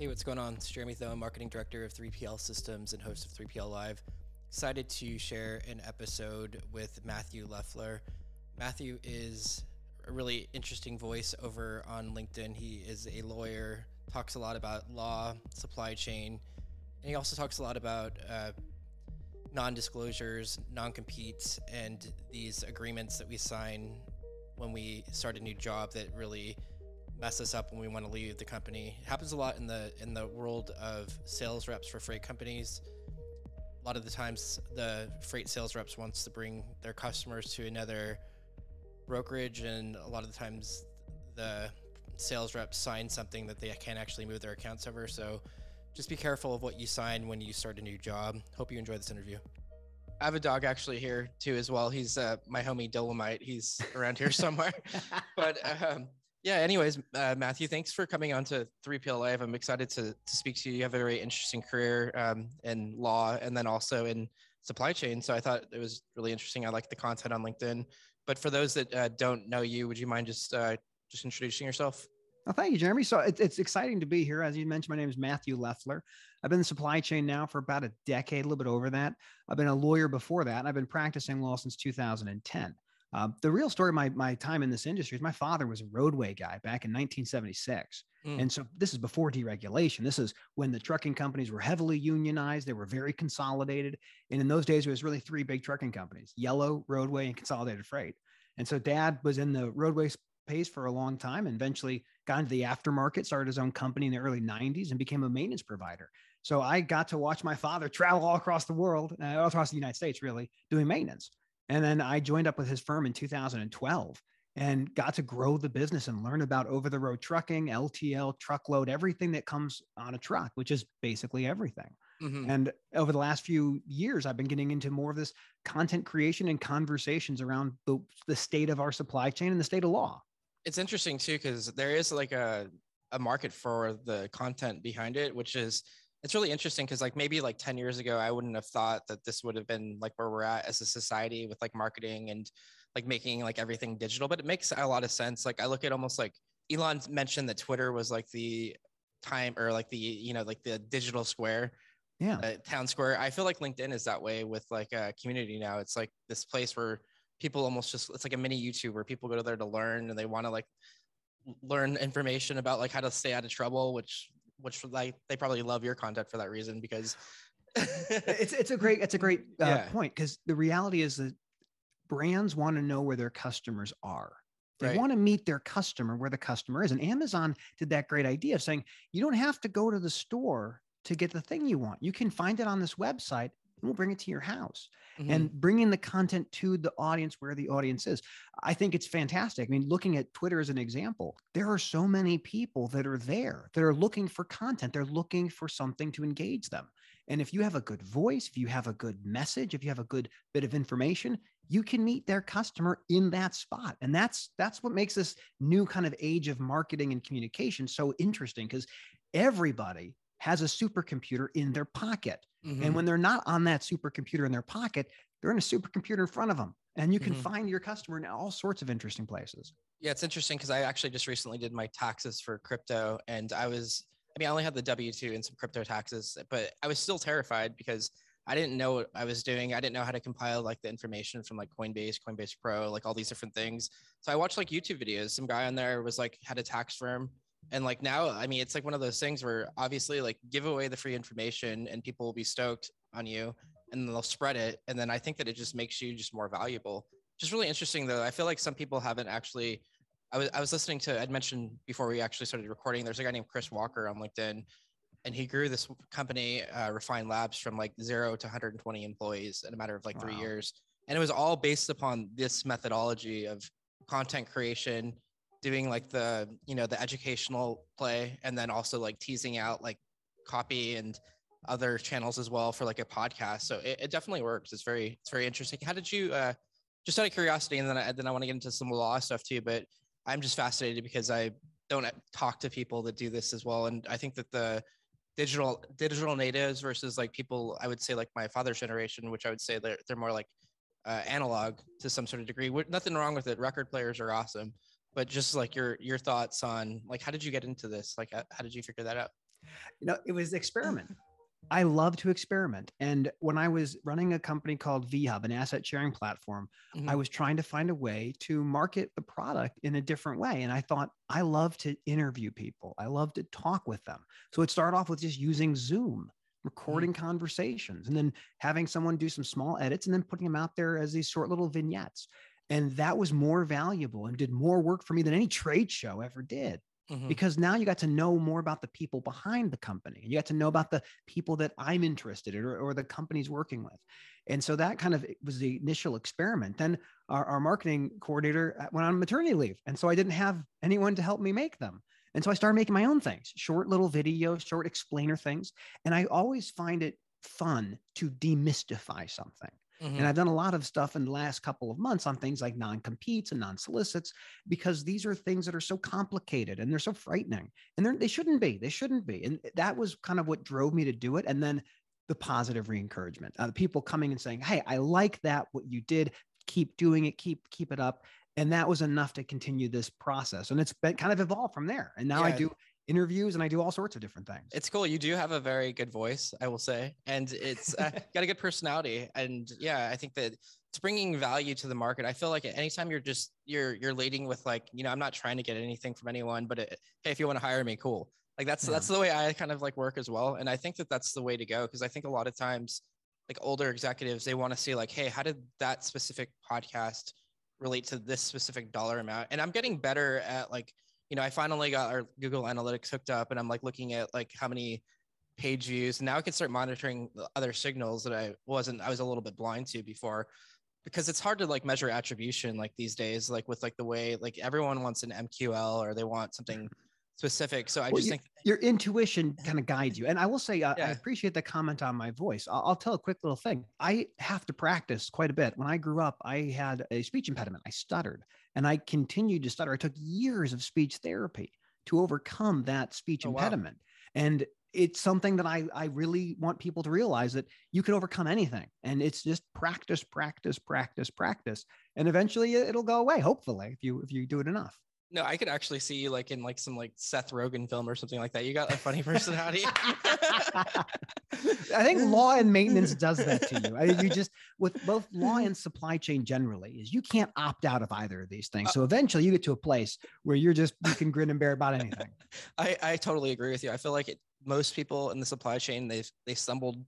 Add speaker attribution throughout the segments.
Speaker 1: Hey, what's going on? It's Jeremy Thome, Marketing Director of 3PL Systems and host of 3PL Live. Excited to share an episode with Matthew Leffler. Matthew is a really interesting voice over on LinkedIn. He is a lawyer, talks a lot about law, supply chain, and he also talks a lot about uh, non disclosures, non competes, and these agreements that we sign when we start a new job that really mess us up when we want to leave the company. It happens a lot in the in the world of sales reps for freight companies. A lot of the times, the freight sales reps wants to bring their customers to another brokerage, and a lot of the times, the sales reps sign something that they can't actually move their accounts over. So, just be careful of what you sign when you start a new job. Hope you enjoy this interview. I have a dog actually here too as well. He's uh, my homie Dolomite. He's around here somewhere. but um, yeah, anyways, uh, Matthew, thanks for coming on to 3PL Live. I'm excited to, to speak to you. You have a very interesting career um, in law and then also in supply chain. So I thought it was really interesting. I like the content on LinkedIn. But for those that uh, don't know you, would you mind just uh, just introducing yourself?
Speaker 2: Well, thank you, Jeremy. So it, it's exciting to be here. As you mentioned, my name is Matthew Leffler. I've been in supply chain now for about a decade, a little bit over that. I've been a lawyer before that, and I've been practicing law since 2010. Uh, the real story of my, my time in this industry is my father was a roadway guy back in 1976. Mm. And so this is before deregulation. This is when the trucking companies were heavily unionized. They were very consolidated. And in those days, it was really three big trucking companies Yellow, Roadway, and Consolidated Freight. And so dad was in the roadway space for a long time and eventually got into the aftermarket, started his own company in the early 90s and became a maintenance provider. So I got to watch my father travel all across the world, uh, all across the United States, really, doing maintenance. And then I joined up with his firm in 2012 and got to grow the business and learn about over the road trucking, LTL, truckload, everything that comes on a truck, which is basically everything. Mm-hmm. And over the last few years, I've been getting into more of this content creation and conversations around the, the state of our supply chain and the state of law.
Speaker 1: It's interesting too, because there is like a, a market for the content behind it, which is it's really interesting because like maybe like 10 years ago i wouldn't have thought that this would have been like where we're at as a society with like marketing and like making like everything digital but it makes a lot of sense. Like i look at almost like elon mentioned that twitter was like the time or like the you know like the digital square yeah. uh, town square. I feel like linkedin is that way with like a community now. It's like this place where people almost just it's like a mini youtube where people go there to learn and they want to like learn information about like how to stay out of trouble which which like they probably love your content for that reason because
Speaker 2: it's it's a great it's a great uh, yeah. point because the reality is that brands want to know where their customers are. They right. want to meet their customer where the customer is. And Amazon did that great idea of saying you don't have to go to the store to get the thing you want. You can find it on this website and we'll bring it to your house mm-hmm. and bringing the content to the audience where the audience is. I think it's fantastic. I mean, looking at Twitter as an example, there are so many people that are there that are looking for content. They're looking for something to engage them. And if you have a good voice, if you have a good message, if you have a good bit of information, you can meet their customer in that spot. And that's that's what makes this new kind of age of marketing and communication so interesting because everybody has a supercomputer in their pocket. Mm-hmm. And when they're not on that supercomputer in their pocket, they're in a supercomputer in front of them. And you can mm-hmm. find your customer in all sorts of interesting places.
Speaker 1: Yeah, it's interesting because I actually just recently did my taxes for crypto and I was, I mean, I only had the W 2 and some crypto taxes, but I was still terrified because I didn't know what I was doing. I didn't know how to compile like the information from like Coinbase, Coinbase Pro, like all these different things. So I watched like YouTube videos. Some guy on there was like had a tax firm and like now i mean it's like one of those things where obviously like give away the free information and people will be stoked on you and they'll spread it. And then i think that it just makes you just more valuable. Just really interesting though. I feel like some people haven't actually i was i was listening to i'd mentioned before we actually started recording there's a guy named chris walker on linkedin and he grew this company uh, refine labs from like zero to 120 employees in a matter of like wow. three years. And it was all based upon this methodology of content creation doing like the you know the educational play and then also like teasing out like copy and other channels as well for like a podcast. So it, it definitely works. It's very it's very interesting. How did you uh just out of curiosity and then I, then I want to get into some law stuff too but i'm just fascinated because i don't talk to people that do this as well. And i think that the digital digital natives versus like people i would say like my father's generation which i would say they're, they're more like uh, analog to some sort of degree. Nothing wrong with it. Record players are awesome but just like your your thoughts on like how did you get into this like how, how did you figure that out
Speaker 2: You know, it was experiment. I love to experiment. And when I was running a company called VHub, an asset sharing platform, mm-hmm. I was trying to find a way to market the product in a different way. And I thought, I love to interview people, I love to talk with them. So it started off with just using Zoom, recording mm-hmm. conversations, and then having someone do some small edits and then putting them out there as these short little vignettes. And that was more valuable and did more work for me than any trade show ever did. Mm-hmm. Because now you got to know more about the people behind the company. You got to know about the people that I'm interested in or, or the company's working with. And so that kind of was the initial experiment. Then our, our marketing coordinator uh, went on maternity leave. And so I didn't have anyone to help me make them. And so I started making my own things, short little videos, short explainer things. And I always find it fun to demystify something. Mm-hmm. And I've done a lot of stuff in the last couple of months on things like non competes and non solicits because these are things that are so complicated and they're so frightening. And they're, they shouldn't be. They shouldn't be. And that was kind of what drove me to do it. And then the positive re encouragement, uh, people coming and saying, Hey, I like that, what you did. Keep doing it, keep, keep it up. And that was enough to continue this process. And it's been kind of evolved from there. And now yeah. I do interviews and I do all sorts of different things.
Speaker 1: It's cool. You do have a very good voice, I will say, and it's uh, got a good personality. And yeah, I think that it's bringing value to the market. I feel like anytime you're just you're you're leading with like you know I'm not trying to get anything from anyone, but it, hey, if you want to hire me, cool. Like that's yeah. that's the way I kind of like work as well. And I think that that's the way to go because I think a lot of times like older executives they want to see like hey how did that specific podcast relate to this specific dollar amount and i'm getting better at like you know, I finally got our Google Analytics hooked up and I'm like looking at like how many page views. And now I can start monitoring other signals that I wasn't, I was a little bit blind to before because it's hard to like measure attribution like these days, like with like the way like everyone wants an MQL or they want something specific. So I well, just
Speaker 2: you,
Speaker 1: think
Speaker 2: your intuition kind of guides you. And I will say, uh, yeah. I appreciate the comment on my voice. I'll, I'll, tell a quick little thing. I have to practice quite a bit. When I grew up, I had a speech impediment. I stuttered and I continued to stutter. I took years of speech therapy to overcome that speech oh, impediment. Wow. And it's something that I, I really want people to realize that you can overcome anything. And it's just practice, practice, practice, practice. And eventually uh, it'll go away, hopefully, if you if you do it enough.
Speaker 1: No, I could actually see you like in like some like Seth Rogen film or something like that. You got a funny personality.
Speaker 2: I think law and maintenance does that to you. I mean, you just with both law and supply chain generally is you can't opt out of either of these things. Uh, so eventually you get to a place where you're just you can grin and bear about anything.
Speaker 1: I I totally agree with you. I feel like it, most people in the supply chain they've they stumbled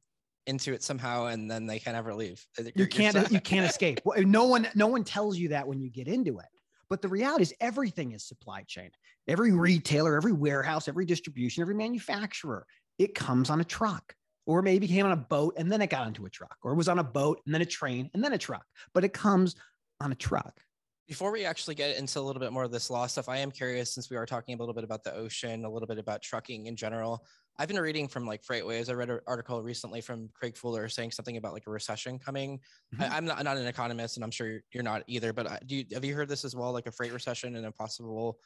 Speaker 1: into it somehow and then they can't ever leave.
Speaker 2: You can't you can't escape. No one no one tells you that when you get into it. But the reality is, everything is supply chain. Every retailer, every warehouse, every distribution, every manufacturer, it comes on a truck. Or maybe came on a boat and then it got onto a truck, or it was on a boat and then a train and then a truck, but it comes on a truck.
Speaker 1: Before we actually get into a little bit more of this law stuff, I am curious since we are talking a little bit about the ocean, a little bit about trucking in general. I've been reading from like FreightWaves. I read an article recently from Craig Fuller saying something about like a recession coming. Mm-hmm. I, am not, not an economist, and I'm sure you're not either. But uh, do you, have you heard this as well? Like a freight recession and a possible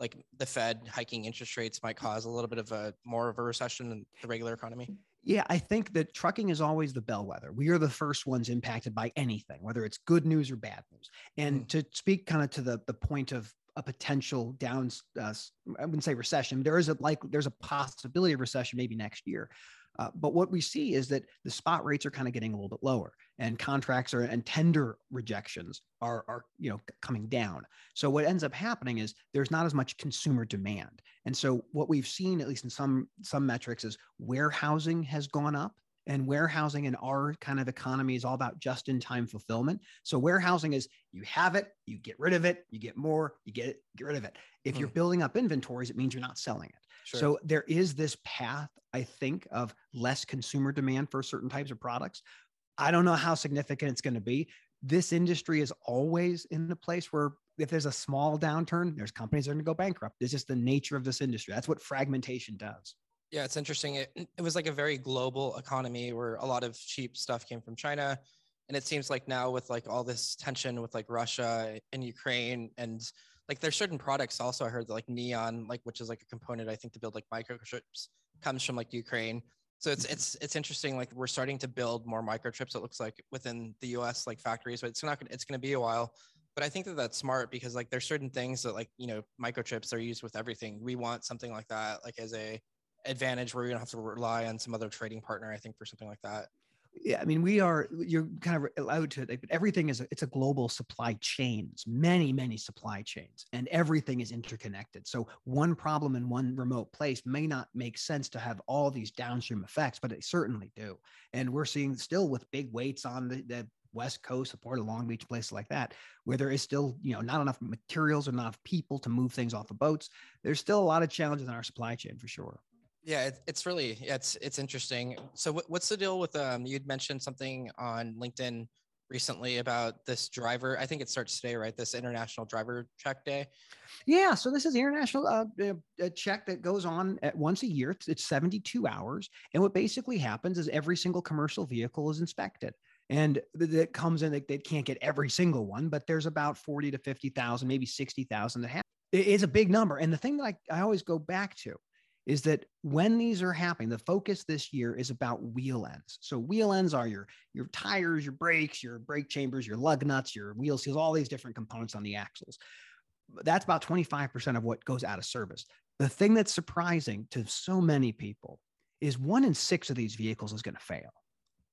Speaker 1: like the Fed hiking interest rates might cause a little bit of a more of a recession in the regular economy.
Speaker 2: Yeah, I think that trucking is always the bellwether. We are the first ones impacted by anything, whether it's good news or bad news. And mm. to speak kind of to the the point of a potential down uh, i wouldn't say recession there is a like there's a possibility of recession maybe next year. Uh, but what we see is that the spot rates are kind of getting a little bit lower and contracts are and tender rejections are are you know coming down. So what ends up happening is there's not as much consumer demand. And so what we've seen at least in some some metrics is warehousing has gone up and warehousing in our kind of economy is all about just in time fulfillment. So warehousing is you have it, you get rid of it, you get more, you get it, get rid of it. If you're hmm. building up inventories, it means you're not selling it. Sure. So there is this path, I think, of less consumer demand for certain types of products. I don't know how significant it's going to be. This industry is always in the place where if there's a small downturn, there's companies that are going to go bankrupt. It's just the nature of this industry. That's what fragmentation does.
Speaker 1: Yeah, it's interesting. It, it was like a very global economy where a lot of cheap stuff came from China. And it seems like now with like all this tension with like Russia and Ukraine and like there's certain products also I heard that like neon, like which is like a component I think to build like microchips comes from like Ukraine. So it's mm-hmm. it's it's interesting. Like we're starting to build more microchips. It looks like within the U.S. like factories, but it's not. gonna, It's going to be a while. But I think that that's smart because like there's certain things that like you know microchips are used with everything. We want something like that, like as a advantage where we don't have to rely on some other trading partner, I think, for something like that.
Speaker 2: Yeah, I mean, we are you're kind of allowed to but everything is a, it's a global supply chains, many, many supply chains, and everything is interconnected. So one problem in one remote place may not make sense to have all these downstream effects, but they certainly do. And we're seeing still with big weights on the, the West Coast, support a Long Beach, places like that, where there is still, you know, not enough materials or not enough people to move things off the boats. There's still a lot of challenges in our supply chain for sure.
Speaker 1: Yeah, it, it's really it's it's interesting. So what's the deal with um you'd mentioned something on LinkedIn recently about this driver. I think it starts today, right? This International Driver Check Day.
Speaker 2: Yeah, so this is international uh, a check that goes on at once a year. It's, it's 72 hours, and what basically happens is every single commercial vehicle is inspected and that comes in they, they, can't get every single one but there's about 40 to 50,000 maybe 60,000 that have it's a big number and the thing that I, I always go back to is that when these are happening, the focus this year is about wheel ends. So wheel ends are your your tires, your brakes, your brake chambers, your lug nuts, your wheel seals, all these different components on the axles. That's about 25% of what goes out of service. The thing that's surprising to so many people is one in six of these vehicles is going to fail.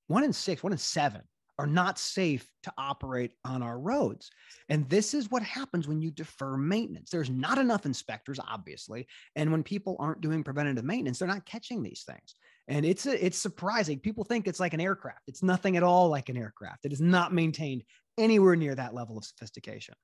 Speaker 2: One in six, one in seven are not safe to operate on our roads. And this is what happens when you defer maintenance. There's not enough inspectors, obviously. And when people aren't doing preventative maintenance, they're not catching these things. And it's a, it's surprising. People think it's like an aircraft. It's nothing at all like an aircraft. It is not maintained anywhere near that level of sophistication.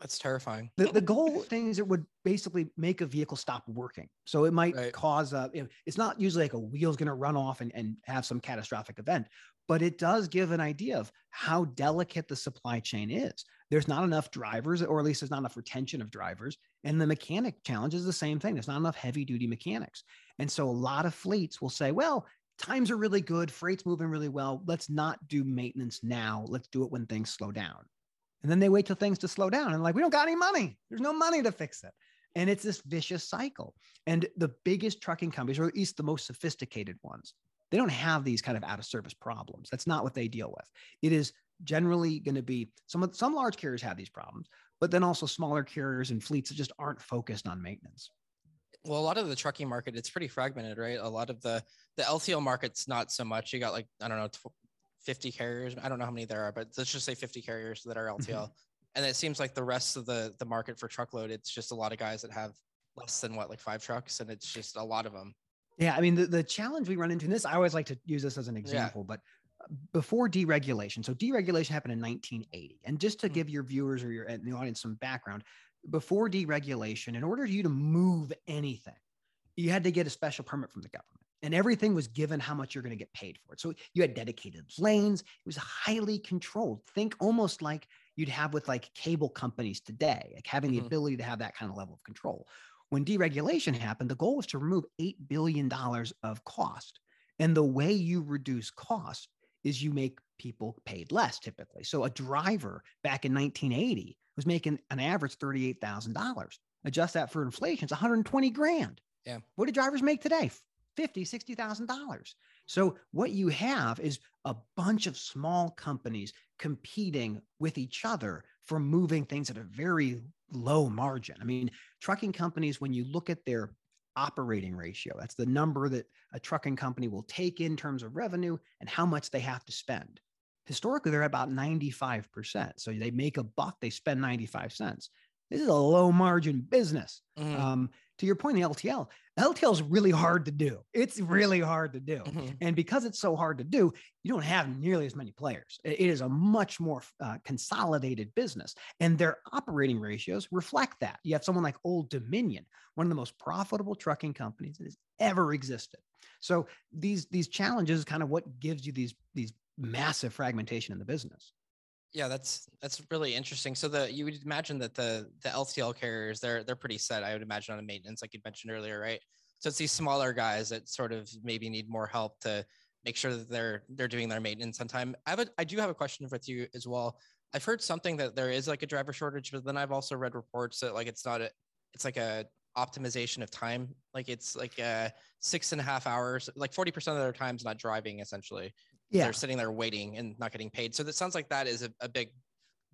Speaker 1: That's terrifying.
Speaker 2: The, the goal thing is it would basically make a vehicle stop working. So it might right. cause a, you know, it's not usually like a wheel's going to run off and, and have some catastrophic event, but it does give an idea of how delicate the supply chain is. There's not enough drivers, or at least there's not enough retention of drivers. And the mechanic challenge is the same thing. There's not enough heavy duty mechanics. And so a lot of fleets will say, well, times are really good, freight's moving really well. Let's not do maintenance now. Let's do it when things slow down. And then they wait till things to slow down and like, we don't got any money. There's no money to fix it. And it's this vicious cycle. And the biggest trucking companies, or at least the most sophisticated ones, they don't have these kind of out of service problems. That's not what they deal with. It is generally going to be some some large carriers have these problems, but then also smaller carriers and fleets that just aren't focused on maintenance.
Speaker 1: Well, a lot of the trucking market, it's pretty fragmented, right? A lot of the the LTL market's not so much. You got like I don't know, 50 carriers. I don't know how many there are, but let's just say 50 carriers that are LTL. Mm-hmm. And it seems like the rest of the the market for truckload, it's just a lot of guys that have less than what like five trucks, and it's just a lot of them.
Speaker 2: Yeah, I mean the, the challenge we run into in this, I always like to use this as an example, yeah. but uh, before deregulation, so deregulation happened in 1980, and just to mm-hmm. give your viewers or your the audience some background, before deregulation, in order for you to move anything, you had to get a special permit from the government. And everything was given how much you're going to get paid for it. So you had dedicated lanes. It was highly controlled. Think almost like you'd have with like cable companies today, like having the mm-hmm. ability to have that kind of level of control. When deregulation happened, the goal was to remove $8 billion of cost. And the way you reduce cost is you make people paid less typically. So a driver back in 1980 was making an average $38,000. Adjust that for inflation, it's 120 grand.
Speaker 1: Yeah.
Speaker 2: What do drivers make today? 50, $60,000. So what you have is a bunch of small companies competing with each other for moving things at a very low margin. I mean, trucking companies, when you look at their operating ratio, that's the number that a trucking company will take in terms of revenue and how much they have to spend. Historically, they're about 95%. So they make a buck, they spend 95 cents. This is a low margin business. Mm. Um, to your point, the LTL, LTL is really hard to do. It's really hard to do. Mm-hmm. And because it's so hard to do, you don't have nearly as many players. It is a much more uh, consolidated business. And their operating ratios reflect that. You have someone like Old Dominion, one of the most profitable trucking companies that has ever existed. So these, these challenges kind of what gives you these, these massive fragmentation in the business.
Speaker 1: Yeah, that's that's really interesting. So the you would imagine that the the LTL carriers they're they're pretty set. I would imagine on a maintenance, like you mentioned earlier, right? So it's these smaller guys that sort of maybe need more help to make sure that they're they're doing their maintenance on time. I have a, I do have a question with you as well. I've heard something that there is like a driver shortage, but then I've also read reports that like it's not a it's like a optimization of time. Like it's like uh six and a half hours, like 40% of their time's not driving essentially yeah. they're sitting there waiting and not getting paid. So that sounds like that is a, a big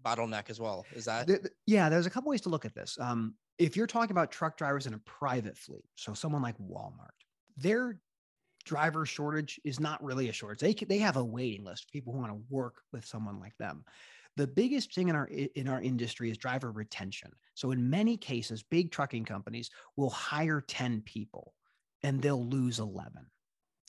Speaker 1: bottleneck as well. Is that?
Speaker 2: Yeah, there's a couple ways to look at this. Um, if you're talking about truck drivers in a private fleet, so someone like Walmart, their driver shortage is not really a shortage. They they have a waiting list people who want to work with someone like them. The biggest thing in our in our industry is driver retention. So in many cases, big trucking companies will hire 10 people and they'll lose 11.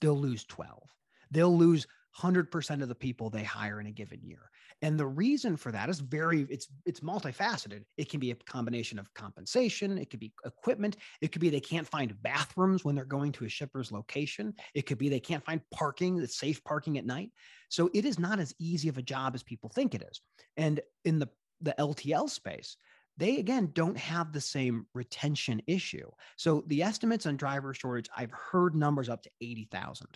Speaker 2: They'll lose 12. They'll lose 100% of the people they hire in a given year. And the reason for that is very it's it's multifaceted. It can be a combination of compensation, it could be equipment, it could be they can't find bathrooms when they're going to a shipper's location, it could be they can't find parking, that's safe parking at night. So it is not as easy of a job as people think it is. And in the the LTL space, they again don't have the same retention issue. So the estimates on driver shortage, I've heard numbers up to 80,000.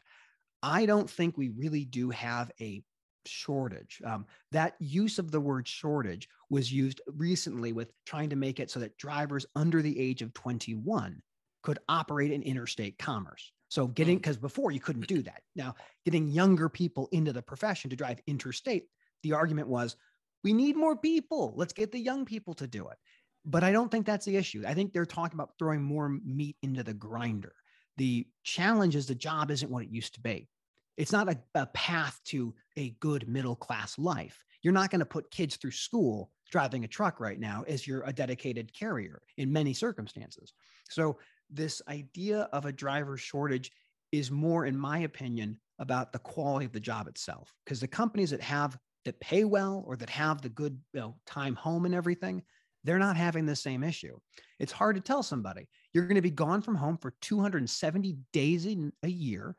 Speaker 2: I don't think we really do have a shortage. Um, that use of the word shortage was used recently with trying to make it so that drivers under the age of 21 could operate in interstate commerce. So getting because mm. before you couldn't do that. Now getting younger people into the profession to drive interstate, the argument was we need more people. Let's get the young people to do it. But I don't think that's the issue. I think they're talking about throwing more meat into the grinder. The challenge is the job isn't what it used to be. It's not a, a path to a good middle class life. You're not going to put kids through school driving a truck right now as you're a dedicated carrier in many circumstances. So, this idea of a driver shortage is more, in my opinion, about the quality of the job itself. Because the companies that have that pay well or that have the good you know, time home and everything, they're not having the same issue. It's hard to tell somebody you're going to be gone from home for 270 days in a year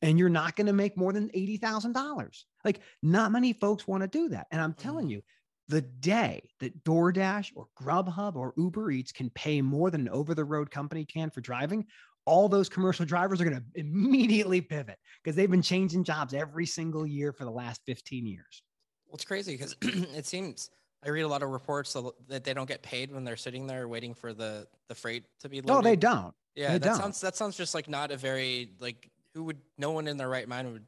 Speaker 2: and you're not going to make more than $80,000. Like, not many folks want to do that. And I'm telling mm-hmm. you, the day that DoorDash or Grubhub or Uber Eats can pay more than an over the road company can for driving, all those commercial drivers are going to immediately pivot because they've been changing jobs every single year for the last 15 years.
Speaker 1: Well, it's crazy because it seems I read a lot of reports that they don't get paid when they're sitting there waiting for the the freight to be loaded.
Speaker 2: No, they don't.
Speaker 1: Yeah,
Speaker 2: they
Speaker 1: that don't. sounds that sounds just like not a very like who would no one in their right mind would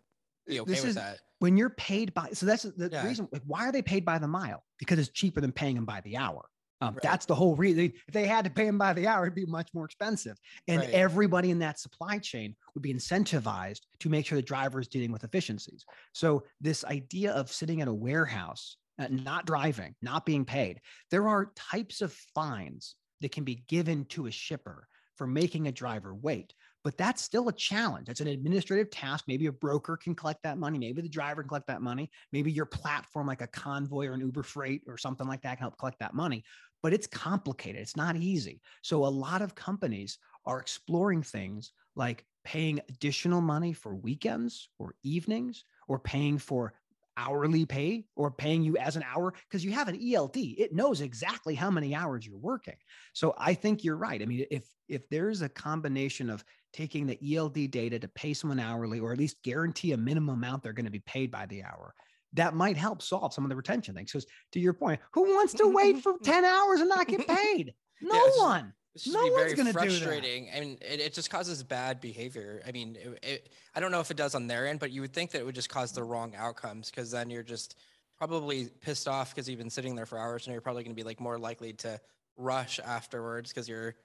Speaker 1: be okay this with is, that.
Speaker 2: When you're paid by so that's the yeah. reason like why are they paid by the mile? Because it's cheaper than paying them by the hour. Um, right. That's the whole reason. If they had to pay them by the hour, it'd be much more expensive. And right. everybody in that supply chain would be incentivized to make sure the driver is dealing with efficiencies. So, this idea of sitting at a warehouse, uh, not driving, not being paid, there are types of fines that can be given to a shipper for making a driver wait but that's still a challenge. It's an administrative task. Maybe a broker can collect that money. Maybe the driver can collect that money. Maybe your platform, like a Convoy or an Uber Freight or something like that, can help collect that money. But it's complicated. It's not easy. So a lot of companies are exploring things like paying additional money for weekends or evenings or paying for hourly pay or paying you as an hour because you have an ELD. It knows exactly how many hours you're working. So I think you're right. I mean, if if there's a combination of taking the ELD data to pay someone hourly or at least guarantee a minimum amount they're going to be paid by the hour, that might help solve some of the retention things. Because to your point, who wants to wait for 10 hours and not get paid? No yeah, one. This no one's going to do
Speaker 1: frustrating. I mean, it, it just causes bad behavior. I mean, it, it, I don't know if it does on their end, but you would think that it would just cause the wrong outcomes because then you're just probably pissed off because you've been sitting there for hours and you're probably going to be like more likely to rush afterwards because you're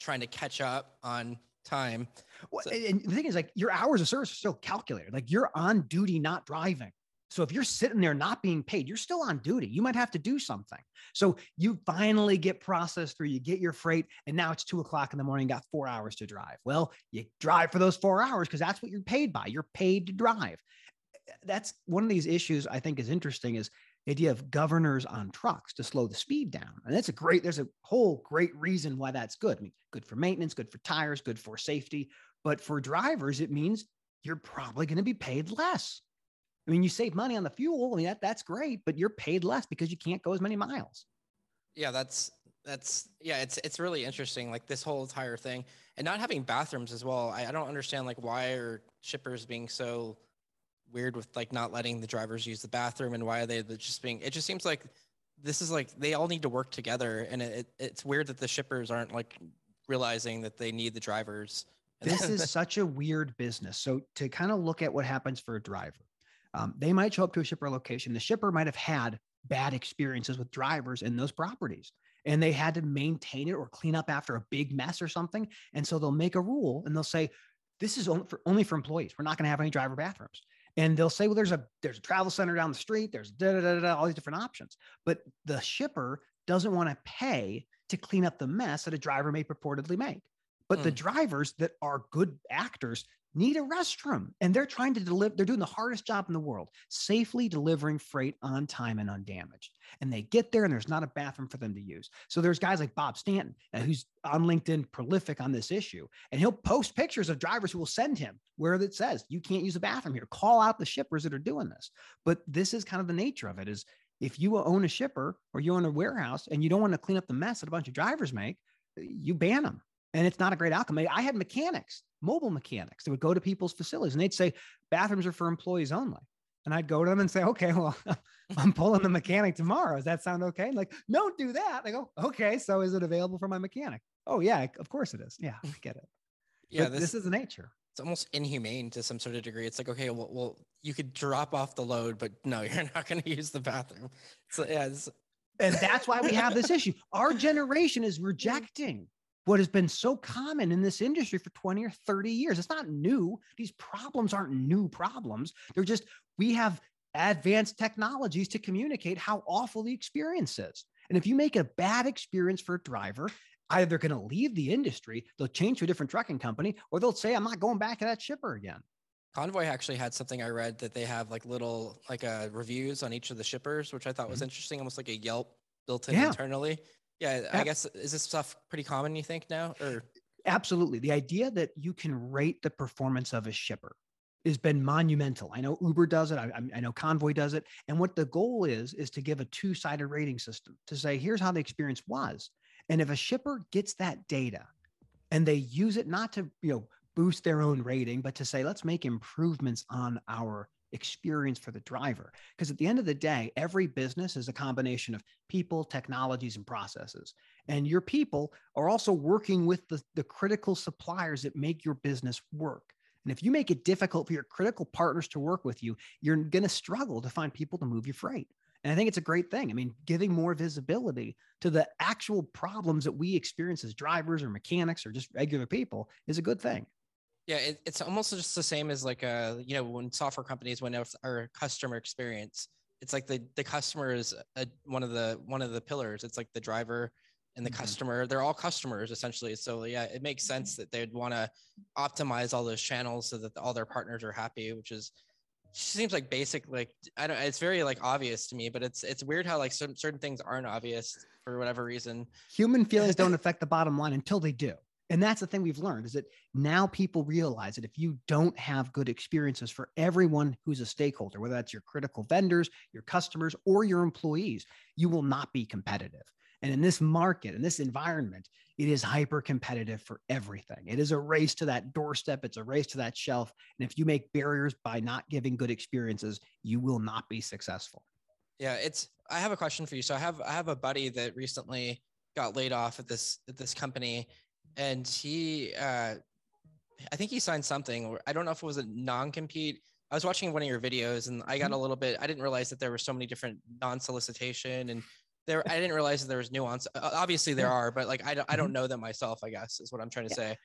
Speaker 1: trying to catch up on time.
Speaker 2: Well, so, and the thing is, like, your hours of service are still calculated. Like, you're on duty, not driving. So if you're sitting there not being paid, you're still on duty. You might have to do something. So you finally get processed through, you get your freight, and now it's two o'clock in the morning, got four hours to drive. Well, you drive for those four hours because that's what you're paid by. You're paid to drive. That's one of these issues I think is interesting is the idea of governors on trucks to slow the speed down. And that's a great, there's a whole great reason why that's good. I mean, good for maintenance, good for tires, good for safety. But for drivers, it means you're probably going to be paid less. I mean, you save money on the fuel. I mean, that, that's great, but you're paid less because you can't go as many miles.
Speaker 1: Yeah, that's that's yeah, it's it's really interesting. Like this whole entire thing, and not having bathrooms as well. I, I don't understand like why are shippers being so weird with like not letting the drivers use the bathroom and why are they just being it just seems like this is like they all need to work together and it, it's weird that the shippers aren't like realizing that they need the drivers
Speaker 2: this is such a weird business so to kind of look at what happens for a driver um, they might show up to a shipper location the shipper might have had bad experiences with drivers in those properties and they had to maintain it or clean up after a big mess or something and so they'll make a rule and they'll say this is only for, only for employees. We're not going to have any driver bathrooms. And they'll say, well, there's a there's a travel center down the street. There's da, da, da, da, all these different options. But the shipper doesn't want to pay to clean up the mess that a driver may purportedly make. But mm. the drivers that are good actors need a restroom and they're trying to deliver they're doing the hardest job in the world safely delivering freight on time and undamaged. And they get there and there's not a bathroom for them to use. So there's guys like bob stanton uh, who's on linkedin prolific on this issue and he'll post pictures of drivers who will send him where it says you can't use a bathroom here. Call out the shippers that are doing this. But this is kind of the nature of it is if you own a shipper or you own a warehouse and you don't want to clean up the mess that a bunch of drivers make you ban them and it's not a great outcome. I had mechanics, mobile mechanics They would go to people's facilities and they'd say bathrooms are for employees only. And I'd go to them and say, okay, well, I'm pulling the mechanic tomorrow. Does that sound okay? And like, don't do that. They go, okay, so is it available for my mechanic? Oh yeah, of course it is. Yeah, I get it. Yeah, this, this, is the nature.
Speaker 1: It's almost inhumane to some sort of degree. It's like, okay, well, well, you could drop off the load, but no, you're not going to use the bathroom. So yeah,
Speaker 2: and that's why we have this issue. Our generation is rejecting what has been so common in this industry for 20 or 30 years. It's not new. These problems aren't new problems. They're just, we have advanced technologies to communicate how awful the experience is. And if you make a bad experience for a driver, either they're going to leave the industry, they'll change to a different trucking company, or they'll say, I'm not going back to that shipper again.
Speaker 1: Convoy actually had something I read that they have like little like uh, reviews on each of the shippers, which I thought was mm-hmm. interesting, almost like a Yelp built in yeah. internally. Yeah, I guess is this stuff pretty common? You think now, or
Speaker 2: absolutely the idea that you can rate the performance of a shipper has been monumental. I know Uber does it. I, I, know Convoy does it. And what the goal is is to give a two-sided rating system to say here's how the experience was. And if a shipper gets that data and they use it not to you know boost their own rating, but to say let's make improvements on our experience for the driver. Because at the end of the day, every business is a combination of people, technologies, and processes. And your people are also working with the, the critical suppliers that make your business work. And if you make it difficult for your critical partners to work with you, you're going to struggle to find people to move your freight. And I think it's a great thing. I mean, giving more visibility to the actual problems that we experience as drivers or mechanics or just regular people is a good thing.
Speaker 1: Yeah, it, it's almost just the same as like a uh, you know when software companies when our customer experience, it's like the the customer is a, one of the one of the pillars. It's like the driver and the mm-hmm. customer. They're all customers essentially. So yeah, it makes sense that they'd want to optimize all those channels so that all their partners are happy, which is seems like basic like i don't it's very like obvious to me but it's it's weird how like certain certain things aren't obvious for whatever reason
Speaker 2: human feelings don't affect the bottom line until they do and that's the thing we've learned is that now people realize that if you don't have good experiences for everyone who's a stakeholder, whether that's your critical vendors, your customers, or your employees, you will not be competitive. And in this market, in this environment, it is hyper competitive for everything. It is a race to that doorstep, it's a race to that shelf. And if you make barriers by not giving good experiences, you will not be successful.
Speaker 1: Yeah, it's I have a question for you. So I have I have a buddy that recently got laid off at this at this company and he uh I think he signed something I don't know if it was a non-compete. I was watching one of your videos and I got mm-hmm. a little bit I didn't realize that there were so many different non-solicitation and there I didn't realize that there was nuance. Obviously there are, but like I don't I don't mm-hmm. know them myself, I guess is what I'm trying to yeah. say.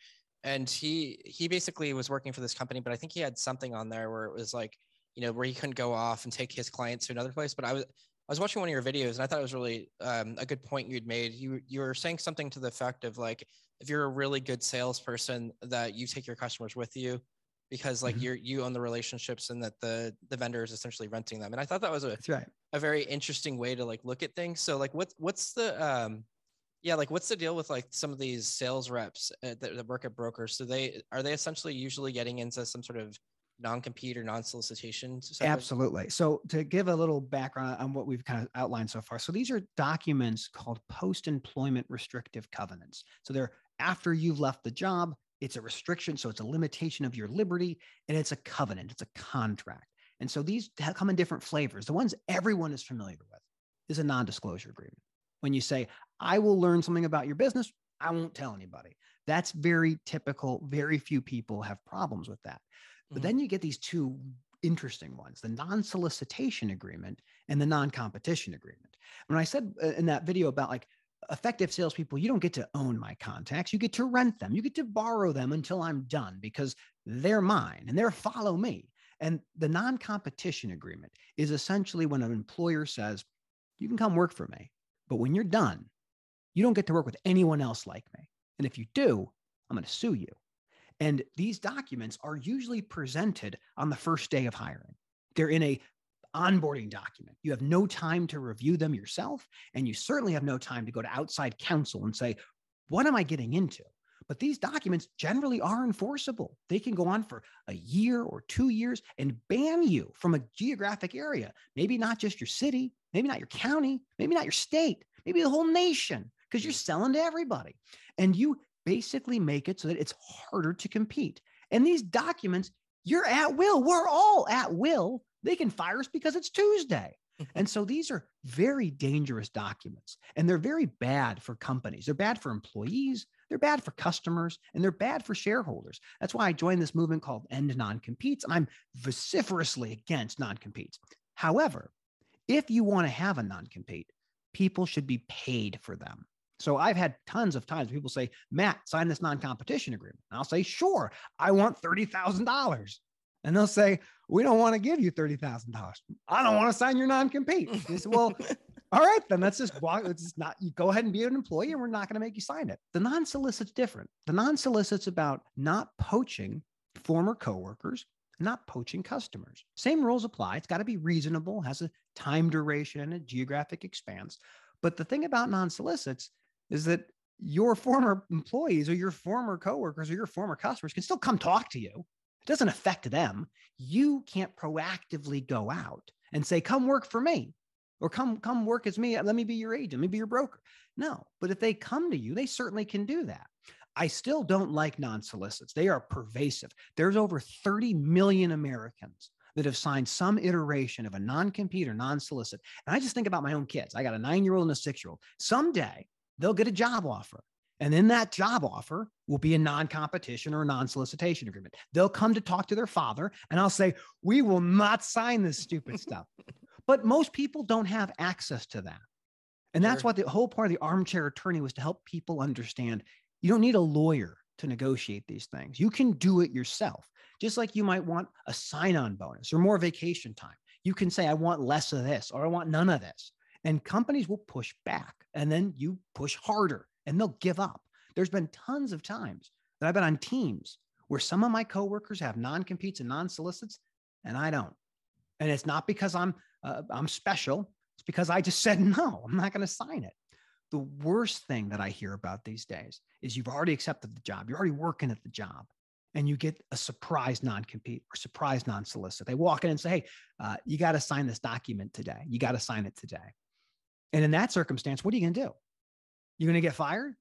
Speaker 1: And he he basically was working for this company, but I think he had something on there where it was like, you know, where he couldn't go off and take his clients to another place. But I was I was watching one of your videos and I thought it was really um, a good point you'd made. You you were saying something to the effect of like if you're a really good salesperson that you take your customers with you because like mm-hmm. you're you own the relationships and that the the vendor is essentially renting them. And I thought that was a
Speaker 2: right.
Speaker 1: a very interesting way to like look at things. So like what's what's the um yeah like what's the deal with like some of these sales reps uh, that, that work at brokers? So they are they essentially usually getting into some sort of non-compete or non-solicitation
Speaker 2: absolutely so to give a little background on what we've kind of outlined so far so these are documents called post-employment restrictive covenants so they're after you've left the job it's a restriction so it's a limitation of your liberty and it's a covenant it's a contract. And so these come in different flavors. The ones everyone is familiar with is a non-disclosure agreement. When you say i will learn something about your business i won't tell anybody. That's very typical. Very few people have problems with that. But mm-hmm. then you get these two interesting ones the non solicitation agreement and the non competition agreement. When I said uh, in that video about like effective salespeople, you don't get to own my contacts. You get to rent them. You get to borrow them until I'm done because they're mine and they're follow me. And the non competition agreement is essentially when an employer says, you can come work for me, but when you're done, you don't get to work with anyone else like me. And if you do, I'm going to sue you. And these documents are usually presented on the first day of hiring. They're in a onboarding document. You have no time to review them yourself, and you certainly have no time to go to outside counsel and say, What am I getting into? But these documents generally are enforceable. They can go on for a year or two years and ban you from a geographic area. Maybe not just your city, maybe not your county, maybe not your state, maybe the whole nation, because you're mm. selling to everybody. And you basically make it so that it's harder to compete. And these documents, you're at will. We're all at will. They can fire us because it's Tuesday. and so these are very dangerous documents and they're very bad for companies. They're bad for employees, they're bad for customers, and they're bad for shareholders. That's why I joined this movement called End Non Competes, and I'm vociferously against non competes. However, if you want to have a non compete, people should be paid for them. So I've had tons of times people say, Matt, sign this non competition agreement. And I'll say, sure, I want $30,000. And they'll say, we don't want to give you $30,000. I don't want to sign your non compete. well, all right, then let's just. Let's just not, you go ahead and be an employee and we're not going to make you sign it. The non solicit's different. The non solicit's about not poaching former coworkers, not poaching customers. Same rules apply. It's got to be reasonable, has a time duration and a geographic expanse. But the thing about non solicits is that your former employees or your former coworkers or your former customers can still come talk to you. It doesn't affect them. You can't proactively go out and say, come work for me or come come work as me. Let me be your agent. Let me be your broker. No but if they come to you they certainly can do that. I still don't like non-solicits. They are pervasive. There's over 30 million americans that have signed some iteration of a non-compete or non-solicit. And i just think about my own kids. I got a nine-year-old and a six-year-old. Someday they'll get a job offer. And in that job offer will be a non competition or a non solicitation agreement. They'll come to talk to their father, and I'll say, We will not sign this stupid stuff. But most people don't have access to that. And that's sure. what the whole part of the armchair attorney was to help people understand you don't need a lawyer to negotiate these things. You can do it yourself. Just like you might want a sign on bonus or more vacation time. You can say, I want less of this or I want none of this. And companies will push back and then you push harder and they'll give up. There's been tons of times that I've been on teams where some of my coworkers have non-competes and non-solicits and I don't. And it's not because I'm uh, I'm special. It's because I just said no. I'm not going to sign it. The worst thing that I hear about these days is you've already accepted the job. You're already working at the job and you get a surprise non-compete or surprise non-solicit. They walk in and say, "Hey, uh, you got to sign this document today. You got to sign it today." And in that circumstance, what are you going to do? You're going to get fired?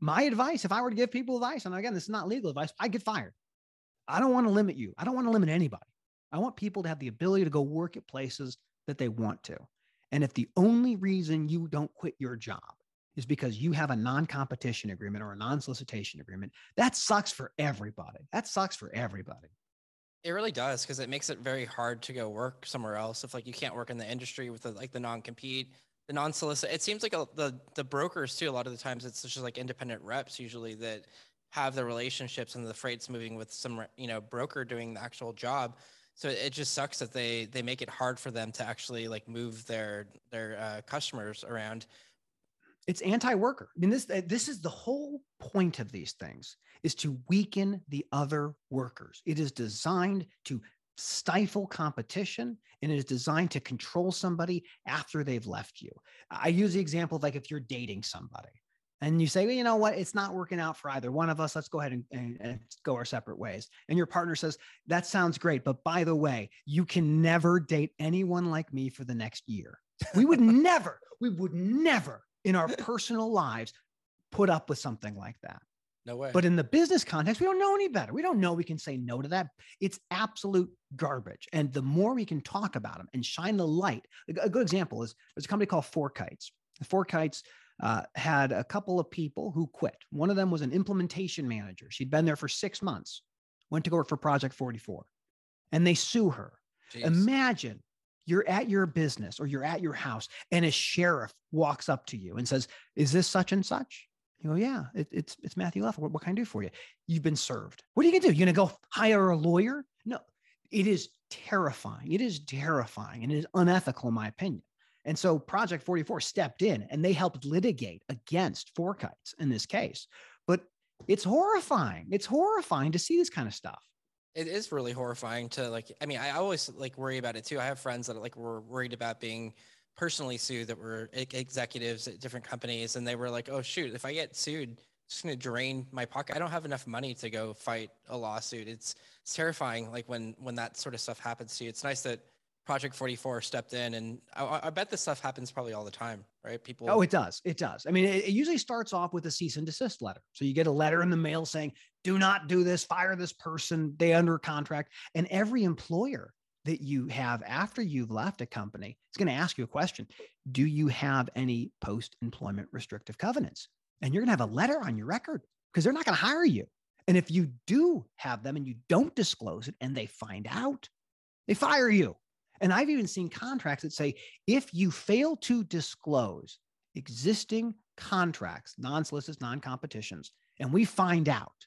Speaker 2: My advice, if I were to give people advice, and again, this is not legal advice, I get fired. I don't want to limit you. I don't want to limit anybody. I want people to have the ability to go work at places that they want to. And if the only reason you don't quit your job is because you have a non competition agreement or a non solicitation agreement, that sucks for everybody. That sucks for everybody.
Speaker 1: It really does because it makes it very hard to go work somewhere else if like you can't work in the industry with the, like the non compete the non-solicit it seems like a, the the brokers too a lot of the times it's just like independent reps usually that have the relationships and the freight's moving with some you know broker doing the actual job. So it just sucks that they they make it hard for them to actually like move their their uh, customers around.
Speaker 2: It's anti-worker. I mean this this is the whole point of these things is to weaken the other workers. It is designed to stifle competition and it is designed to control somebody after they've left you. I use the example of like if you're dating somebody and you say, well, you know what, it's not working out for either one of us. Let's go ahead and, and, and, go our separate ways. And your partner says, that sounds great. But by the way, you can never date anyone like me for the next year. We would never, we would never in our personal lives put up with something like that.
Speaker 1: No way.
Speaker 2: But in the business context, we don't know any better. We don't know we can say no to that. It's absolute garbage. And the more we can talk about them and shine the light, a good example is there's a company called FourKites. FourKites uh, had a couple of people who quit. One of them was an implementation manager. She'd been there for six months, went to go work for Project 44, and they sue her. Jeez. Imagine you're at your business or you're at your house and a sheriff walks up to you and says, Is this such and such? You go, Yeah, it, it's, it's Matthew Leffler. What, what can I do for you? You've been served. What are you to do? You're to go hire a lawyer? No, it is terrifying. It is terrifying and it is unethical, in my opinion. And so Project 44 stepped in and they helped litigate against FourKites in this case. But it's horrifying. It's horrifying to see this kind of stuff.
Speaker 1: It is really horrifying to like. I mean, I always like worry about it too. I have friends that like were worried about being personally sued that were executives at different companies, and they were like, "Oh shoot, if I get sued, it's going to drain my pocket. I don't have enough money to go fight a lawsuit." It's it's terrifying. Like when when that sort of stuff happens to you. It's nice that Project 44 stepped in, and I, I, bet this stuff happens probably all the time, right? People.
Speaker 2: Oh, it does. It does. I mean, it, it, usually starts off with a cease and desist letter. So you get a letter in the mail saying, "Do not do this. Fire this person. They under contract." And every employer that you have after you've left a company is going to ask you a question: Do you have any post-employment restrictive covenants? And you're going to have a letter on your record because they're not going to hire you. And if you do have them and you don't disclose it, and they find out, they fire you. And I've even seen contracts that say if you fail to disclose existing contracts, non solicits, non competitions, and we find out,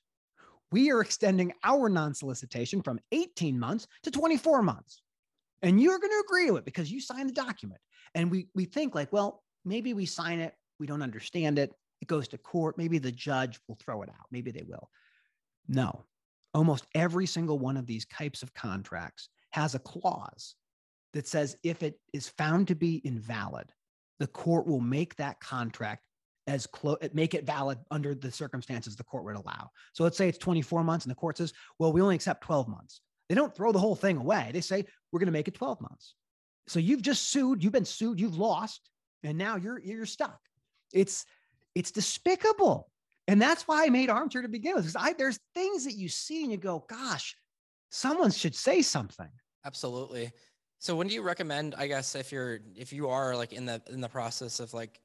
Speaker 2: we are extending our non solicitation from 18 months to 24 months. And you're going to agree to it because you signed the document. And we, we think, like, well, maybe we sign it, we don't understand it, it goes to court, maybe the judge will throw it out, maybe they will. No, almost every single one of these types of contracts has a clause that says if it is found to be invalid, the court will make that contract as close, make it valid under the circumstances the court would allow. So let's say it's 24 months and the court says, well, we only accept 12 months. They don't throw the whole thing away. They say, we're going to make it 12 months. So you've just sued, you've been sued, you've lost, and now you're you're stuck. It's it's despicable. And that's why I made armchair to begin with. Because I there's things that you see and you go, gosh, someone should say something.
Speaker 1: Absolutely. So when do you recommend, I guess, if you're if you are like in the in the process of like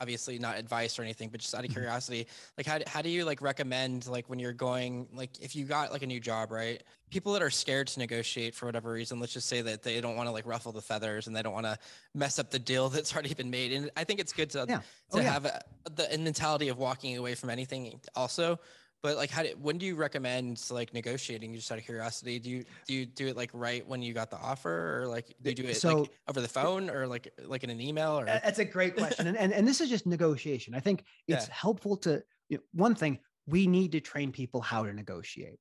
Speaker 1: obviously not advice or anything, but just out of mm-hmm. curiosity, like how, how do you like recommend like when you're going like if you got like a new job, right? People that are scared to negotiate for whatever reason, let's just say that they don't want to like ruffle the feathers and they don't want to mess up the deal that's already been made. And I think it's good to yeah. to oh, have a, the mentality of walking away from anything also but like how do, when do you recommend like negotiating just out of curiosity? Do you do you do it like right when you got the offer or like do you do it so, like over the phone or like like in an email or?
Speaker 2: That's a great question and, and and this is just negotiation. I think it's yeah. helpful to you know, one thing we need to train people how to negotiate.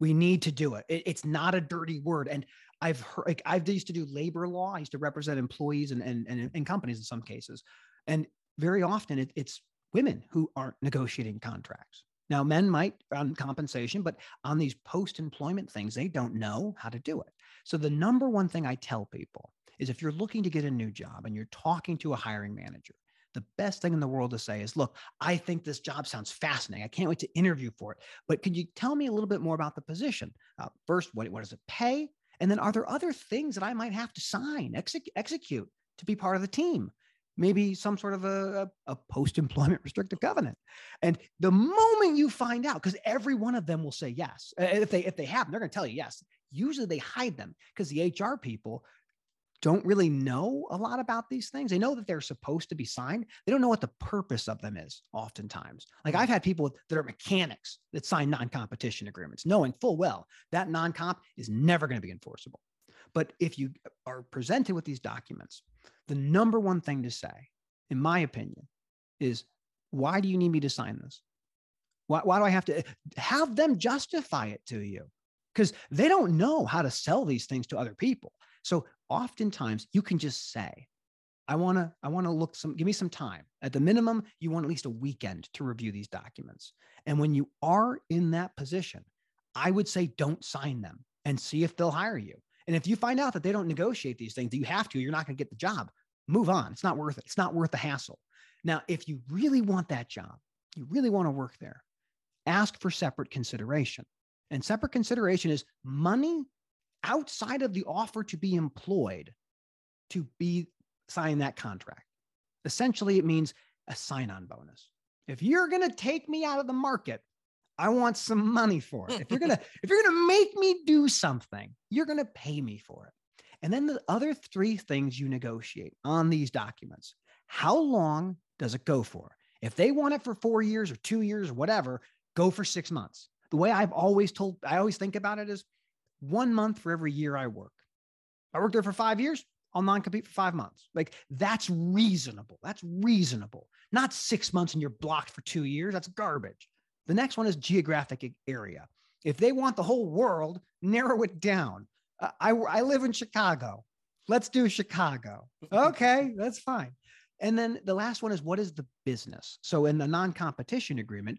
Speaker 2: We need to do it. it it's not a dirty word and i've heard like i've used to do labor law. I used to represent employees and and, and, and companies in some cases and very often it, it's women who aren't negotiating contracts now, men might on compensation, but on these post employment things, they don't know how to do it. So, the number one thing I tell people is if you're looking to get a new job and you're talking to a hiring manager, the best thing in the world to say is, Look, I think this job sounds fascinating. I can't wait to interview for it. But could you tell me a little bit more about the position? Uh, first, what, what does it pay? And then, are there other things that I might have to sign, execute to be part of the team? Maybe some sort of a, a, post-employment restrictive covenant. And the moment you find out because every one of them will say yes if they if they have they're going to tell you yes. Usually they hide them because the hr people don't really know a lot about these things. They know that they're supposed to be signed. They don't know what the purpose of them is oftentimes. Like i've had people that are mechanics that sign non-competition agreements knowing full well that non-comp is never going to be enforceable. But if you are presented with these documents the number one thing to say, in my opinion, is why do you need me to sign this? Why, why do I have to have them justify it to you? Because they don't know how to sell these things to other people. So oftentimes you can just say, I want to I want to look some give me some time. At the minimum, you want at least a weekend to review these documents. And when you are in that position, I would say don't sign them and see if they'll hire you. And if you find out that they don't negotiate these things, you have to, you're not going to get the job, move on. It's not worth it. It's not worth the hassle. Now, if you really want that job, you really want to work there, ask for separate consideration. And separate consideration is money outside of the offer to be employed to be sign that contract. Essentially, it means a sign on bonus. If you're going to take me out of the market, I want some money for it. If you're gonna if you're gonna make me do something, you're gonna pay me for it. And then the other three things you negotiate on these documents how long does it go for? If they want it for four years or two years or whatever, go for six months. The way I've always told, I always think about it is one month for every year I work. I worked there for five years. I'll non compete for five months. Like that's reasonable. That's reasonable. Not six months and you're blocked for two years. That's garbage. The next one is geographic area. If they want the whole world, narrow it down. Uh, I, I live in Chicago. Let's do Chicago. Okay, that's fine. And then the last one is what is the business? So in the non competition agreement,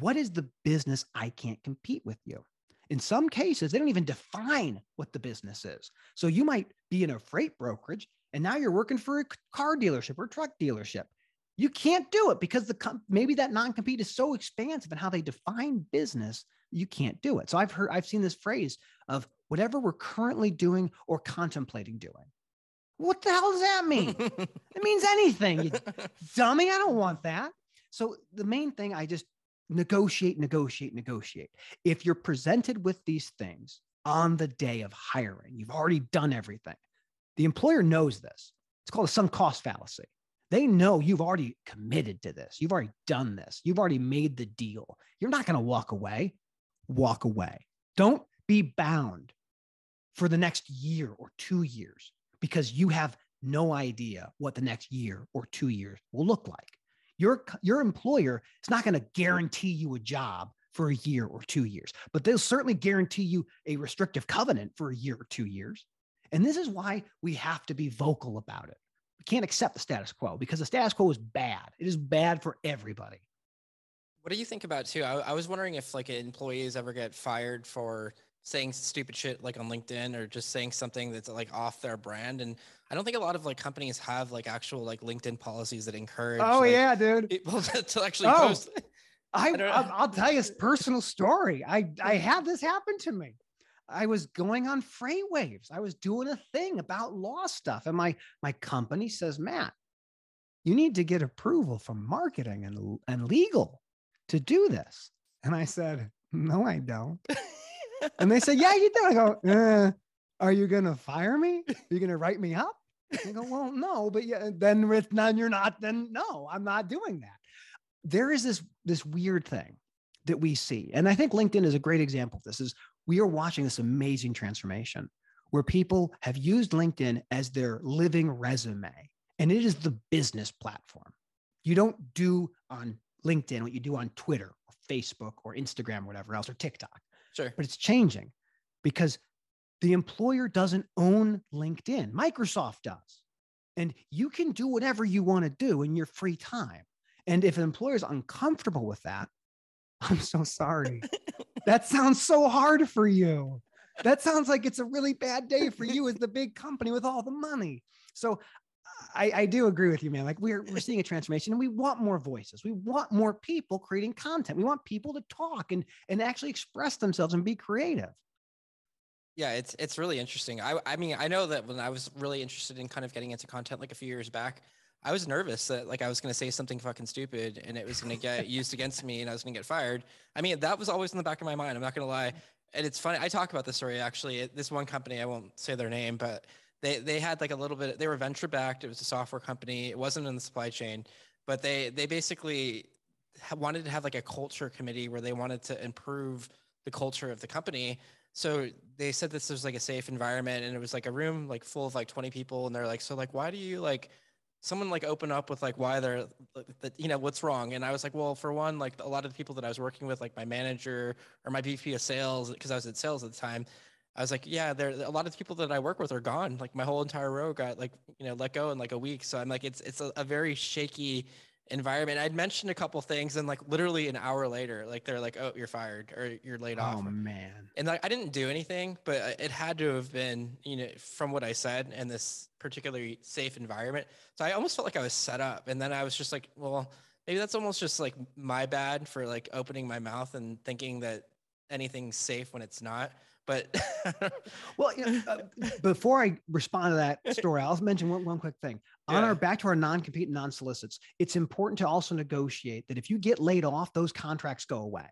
Speaker 2: what is the business I can't compete with you? In some cases, they don't even define what the business is. So you might be in a freight brokerage and now you're working for a car dealership or truck dealership. You can't do it because the maybe that non-compete is so expansive in how they define business, you can't do it. So I've heard I've seen this phrase of whatever we're currently doing or contemplating doing. What the hell does that mean? it means anything, dummy. I don't want that. So the main thing I just negotiate, negotiate, negotiate. If you're presented with these things on the day of hiring, you've already done everything. The employer knows this. It's called a sunk cost fallacy. They know you've already committed to this. You've already done this. You've already made the deal. You're not going to walk away. Walk away. Don't be bound for the next year or two years because you have no idea what the next year or two years will look like. Your, your employer is not going to guarantee you a job for a year or two years, but they'll certainly guarantee you a restrictive covenant for a year or two years. And this is why we have to be vocal about it. Can't accept the status quo because the status quo is bad. It is bad for everybody.
Speaker 1: What do you think about too? I, I was wondering if like employees ever get fired for saying stupid shit like on LinkedIn or just saying something that's like off their brand. And I don't think a lot of like companies have like actual like LinkedIn policies that encourage.
Speaker 2: Oh
Speaker 1: like,
Speaker 2: yeah, dude.
Speaker 1: People to, to actually oh, post.
Speaker 2: I, I will tell you a personal story. I I had this happen to me. I was going on FreightWaves. I was doing a thing about law stuff, and my my company says, Matt, you need to get approval from marketing and and legal to do this. And I said, No, I don't. and they said, Yeah, you do. I go, eh, Are you going to fire me? Are you going to write me up? I go, Well, no, but yeah, then with none, you're not, then no, I'm not doing that. There is this, this weird thing that we see. And I think LinkedIn is a great example of this is we are watching this amazing transformation where people have used LinkedIn as their living resume and it is the business platform. You don't do on LinkedIn what you do on Twitter or Facebook or Instagram or whatever else or TikTok.
Speaker 1: Sure.
Speaker 2: But it's changing because the employer doesn't own LinkedIn. Microsoft does. And you can do whatever you want to do in your free time. And if an employer is uncomfortable with that, I'm so sorry. that sounds so hard for you. That sounds like it's a really bad day for you as the big company with all the money. So I, I, do agree with you, man. Like we're we're seeing a transformation, and we want more voices. We want more people creating content. We want people to talk and and actually express themselves and be creative.
Speaker 1: Yeah, it's it's really interesting. I I mean, I know that when I was really interested in kind of getting into content like a few years back, I was nervous that like I was going to say something fucking stupid and it was going to get used against me and I was going to get fired. I mean, that was always in the back of my mind. I'm not going to lie. And it's funny. I talk about this story actually. This one company, I won't say their name, but they they had like a little bit they were venture backed it was a software company it wasn't in the supply chain but they they basically wanted to have like a culture committee where they wanted to improve the culture of the company so they said this was like a safe environment and it was like a room like full of like 20 people and they're like so like why do you like someone like open up with like why they're you know what's wrong and i was like well for one like a lot of the people that i was working with like my manager or my vp of sales because i was at sales at the time I was like, yeah, there a lot of the people that I work with are gone. Like my whole entire row got like, you know, let go in like a week. So I'm like, it's it's a, a very shaky environment. I'd mentioned a couple things and like literally an hour later, like they're like, oh, you're fired or you're laid off.
Speaker 2: Oh man.
Speaker 1: And like I didn't do anything, but it had to have been, you know, from what I said in this particularly safe environment. So I almost felt like I was set up. And then I was just like, well, maybe that's almost just like my bad for like opening my mouth and thinking that anything's safe when it's not. But
Speaker 2: well, you know, uh, before I respond to that story, I'll mention one, one quick thing. Yeah. On our back to our non-compete and non-solicits, it's important to also negotiate that if you get laid off, those contracts go away.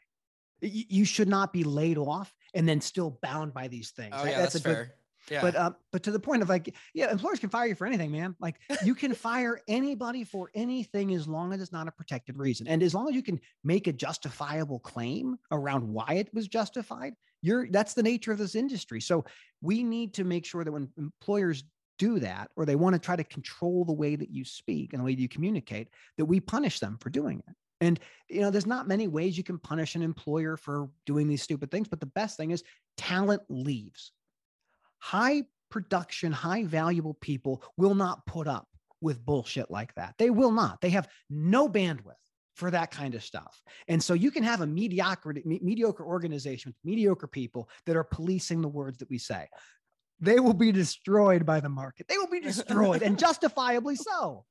Speaker 2: You, you should not be laid off and then still bound by these things.
Speaker 1: Oh, yeah, that's, that's a fair.
Speaker 2: good Yeah. But um, but to the point of like, yeah, employers can fire you for anything, man. Like you can fire anybody for anything as long as it's not a protected reason. And as long as you can make a justifiable claim around why it was justified, you're that's the nature of this industry. So we need to make sure that when employers do that or they want to try to control the way that you speak and the way you communicate, that we punish them for doing it. And you know, there's not many ways you can punish an employer for doing these stupid things, but the best thing is talent leaves. High production, high valuable people will not put up with bullshit like that. They will not. They have no bandwidth for that kind of stuff. And so you can have a mediocre mediocre organization with mediocre people that are policing the words that we say. They will be destroyed by the market. They will be destroyed and justifiably so.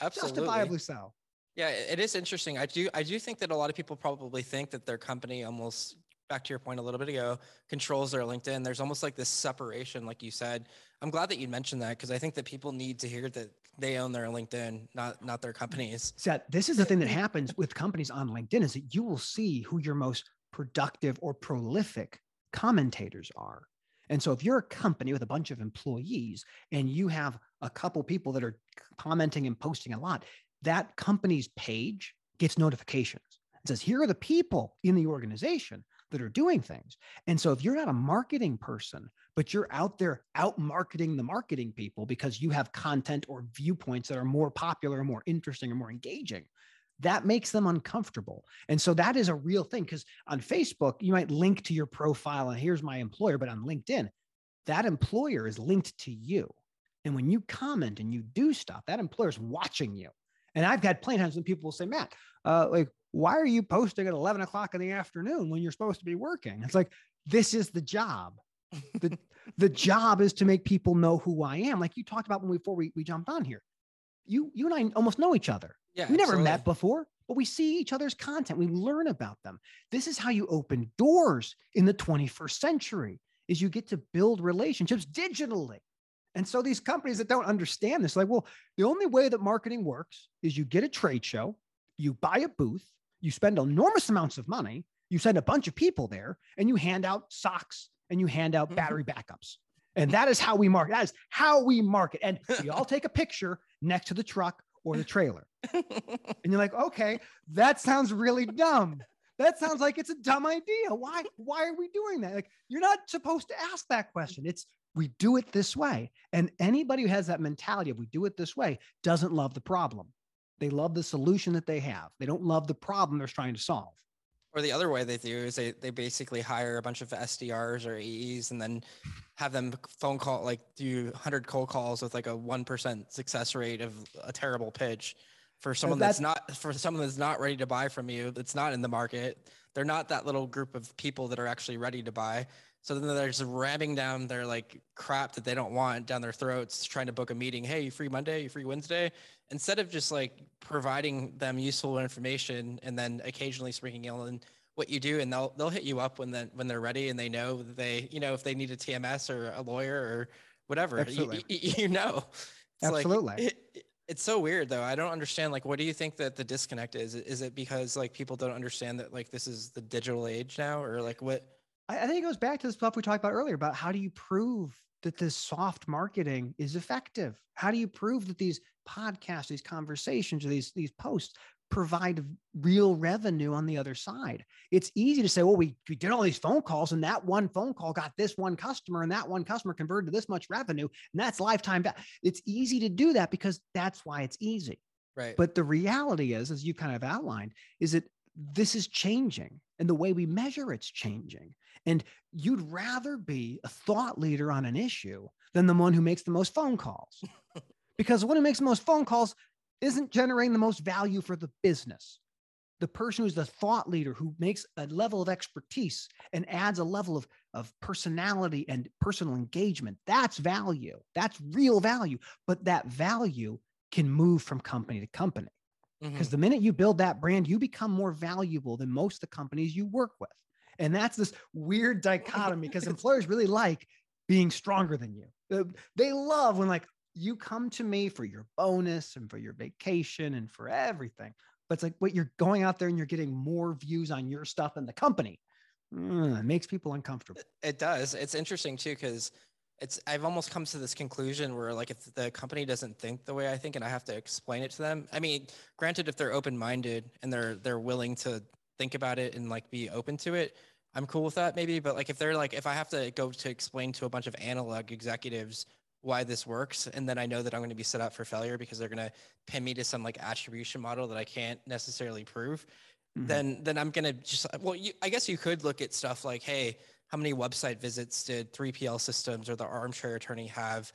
Speaker 1: Absolutely.
Speaker 2: Justifiably so.
Speaker 1: Yeah, it is interesting. I do I do think that a lot of people probably think that their company almost back to your point a little bit ago controls their LinkedIn. There's almost like this separation like you said. I'm glad that you mentioned that because I think that people need to hear that they own their LinkedIn, not not their companies.
Speaker 2: Seth, this is the thing that happens with companies on LinkedIn is that you will see who your most productive or prolific commentators are. And so if you're a company with a bunch of employees and you have a couple people that are commenting and posting a lot, that company's page gets notifications. It says, here are the people in the organization that are doing things. And so if you're not a marketing person, but you're out there out marketing the marketing people because you have content or viewpoints that are more popular or more interesting or more engaging, that makes them uncomfortable. And so that is a real thing because on Facebook, you might link to your profile and here's my employer, but on LinkedIn, that employer is linked to you. And when you comment and you do stuff, that employer is watching you. And I've had plenty times when people will say, Matt, uh, like, why are you posting at 11 o'clock in the afternoon when you're supposed to be working? It's like, this is the job. The, the job is to make people know who I am. Like you talked about when we, before we, we jumped on here. You, you and I almost know each other.
Speaker 1: Yeah,
Speaker 2: we never met before, but we see each other's content. We learn about them. This is how you open doors in the 21st century is you get to build relationships digitally. And so these companies that don't understand this, like, well, the only way that marketing works is you get a trade show, you buy a booth, you spend enormous amounts of money, you send a bunch of people there, and you hand out socks and you hand out mm-hmm. battery backups. And that is how we market. That is how we market. And we all take a picture next to the truck or the trailer. and you're like, okay, that sounds really dumb. That sounds like it's a dumb idea. Why? Why are we doing that? Like, you're not supposed to ask that question. It's we do it this way. And anybody who has that mentality of we do it this way doesn't love the problem. They love the solution that they have. They don't love the problem they're trying to solve.
Speaker 1: Or the other way they do is they, they basically hire a bunch of SDRs or AEs and then have them phone call, like do 100 cold calls with like a 1% success rate of a terrible pitch for someone that's, that's not, for someone that's not ready to buy from you, that's not in the market. They're not that little group of people that are actually ready to buy. So then they're just ramming down their like crap that they don't want down their throats, trying to book a meeting. Hey, you free Monday? You free Wednesday? Instead of just like providing them useful information and then occasionally sprinkling in what you do, and they'll they'll hit you up when then when they're ready and they know that they you know if they need a TMS or a lawyer or whatever, Absolutely. You, you, you know.
Speaker 2: It's Absolutely.
Speaker 1: Like, it, it's so weird though. I don't understand. Like, what do you think that the disconnect is? Is it because like people don't understand that like this is the digital age now, or like what?
Speaker 2: I, think it goes back to the stuff we talked about earlier about how do you prove that this soft marketing is effective? How do you prove that these podcasts, these conversations, or these these posts provide real revenue on the other side? It's easy to say, well, we, we did all these phone calls, and that one phone call got this one customer, and that one customer converted to this much revenue, and that's lifetime. It's easy to do that because that's why it's easy.
Speaker 1: Right.
Speaker 2: But the reality is, as you kind of outlined, is that this is changing and the way we measure it's changing. And you'd rather be a thought leader on an issue than the one who makes the most phone calls. because the one who makes the most phone calls isn't generating the most value for the business. The person who's the thought leader who makes a level of expertise and adds a level of, of personality and personal engagement, that's value. That's real value. But that value can move from company to company. Because mm-hmm. the minute you build that brand, you become more valuable than most of the companies you work with. And that's this weird dichotomy because employers really like being stronger than you. Uh, they love when, like, you come to me for your bonus and for your vacation and for everything. But it's like, what you're going out there and you're getting more views on your stuff than the company. Mm, it makes people uncomfortable.
Speaker 1: It does. It's interesting too, because it's I've almost come to this conclusion where like if the company doesn't think the way I think and I have to explain it to them. I mean, granted if they're open-minded and they're they're willing to think about it and like be open to it, I'm cool with that maybe, but like if they're like if I have to go to explain to a bunch of analog executives why this works and then I know that I'm going to be set up for failure because they're going to pin me to some like attribution model that I can't necessarily prove, mm-hmm. then then I'm going to just well you, I guess you could look at stuff like hey, how many website visits did 3PL systems or the armchair attorney have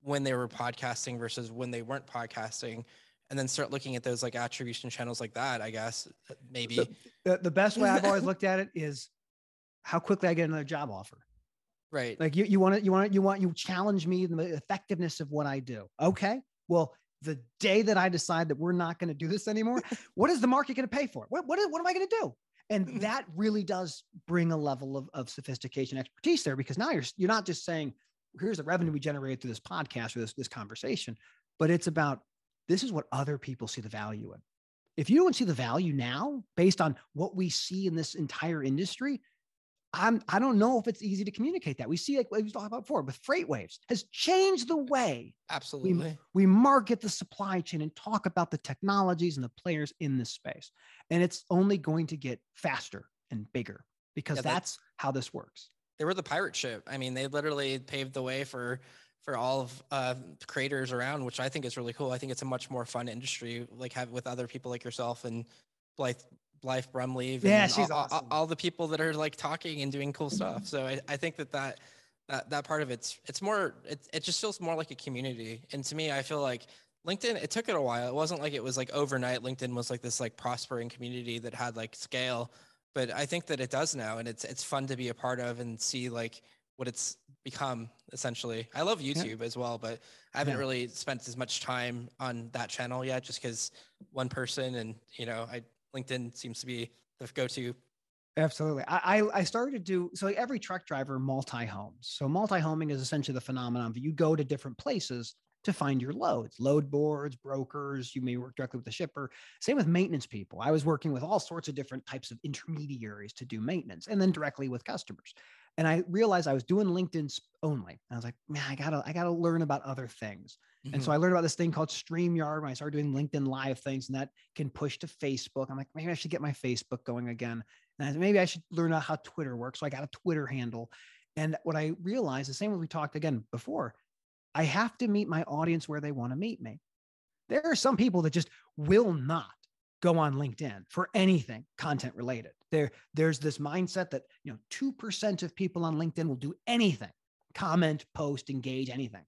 Speaker 1: when they were podcasting versus when they weren't podcasting? And then start looking at those like attribution channels like that i guess maybe.
Speaker 2: The, the, the best way i've always looked at it is how quickly i get another job offer.
Speaker 1: Right.
Speaker 2: Like you, you want to you want to you want you challenge me the effectiveness of what i do. Okay well the day that i decide that we're not going to do this anymore what is the market going to pay for what, what, what am i going to do and mm-hmm. that really does bring a level of, of sophistication expertise there because now you're you're not just saying here's the revenue we generated through this podcast or this, this conversation but it's about this is what other people see the value in if you don't see the value now based on what we see in this entire industry I'm, I don't know if it's easy to communicate that. We see, like we talked about before, with FreightWaves has changed the way
Speaker 1: absolutely
Speaker 2: we, we market the supply chain and talk about the technologies and the players in this space. And it's only going to get faster and bigger because yeah, that's how this works.
Speaker 1: They were the pirate ship. I mean, they literally paved the way for for all of uh, creators around, which I think is really cool. I think it's a much more fun industry, like have with other people like yourself and Blythe Blythe Brumley,
Speaker 2: Yeah, she's
Speaker 1: all,
Speaker 2: awesome.
Speaker 1: All, all, the people that are like talking and doing cool stuff. So I, I think that that that that part of it's it's more it, it just feels more like a community. And to me, I feel like LinkedIn, it took it a while. It wasn't like it was like overnight. LinkedIn was like this like prospering community that had like scale. But I think that it does now, and it's it's fun to be a part of and see like what it's become essentially. I love YouTube yeah. as well, but I haven't yeah. really spent as much time on that channel yet, just because one person and you know I LinkedIn seems to be the go-to.
Speaker 2: Absolutely. I, I started to do so every truck driver multi-homes. So multi-homing is essentially the phenomenon that you go to different places to find your loads, load boards, brokers. You may work directly with the shipper. Same with maintenance people. I was working with all sorts of different types of intermediaries to do maintenance and then directly with customers. And I realized I was doing LinkedIn only. I was like, man, I gotta, I gotta learn about other things. Mm-hmm. And so mm-hmm. I learned about this thing called StreamYard when I started doing LinkedIn live things, and that can push to Facebook. I'm like, maybe I should get my Facebook going again. And I, maybe I should learn out how Twitter works. So I got a Twitter handle. And what I realized, the same as we talked again before, I have to meet my audience where they want to meet me. There are some people that just will not go on LinkedIn for anything content related. There, there's this mindset that you know, two percent of people on LinkedIn will do anything, comment, post, engage, anything.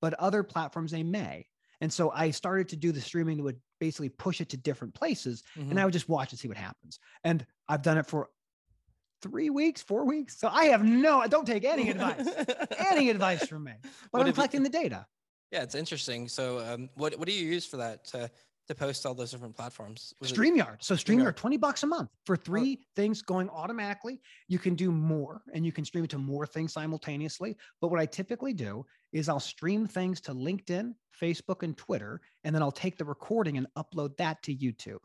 Speaker 2: But other platforms they may. And so I started to do the streaming that would basically push it to different places, mm-hmm. and I would just watch and see what happens. And I've done it for three weeks, four weeks. So I have no, I don't take any advice, any advice from me. But what I'm collecting you, the data.
Speaker 1: Yeah, it's interesting. So, um, what what do you use for that to to post all those different platforms?
Speaker 2: Was StreamYard. It- so StreamYard, 20 bucks a month for three oh. things going automatically. You can do more and you can stream it to more things simultaneously. But what I typically do is I'll stream things to LinkedIn, Facebook, and Twitter, and then I'll take the recording and upload that to YouTube.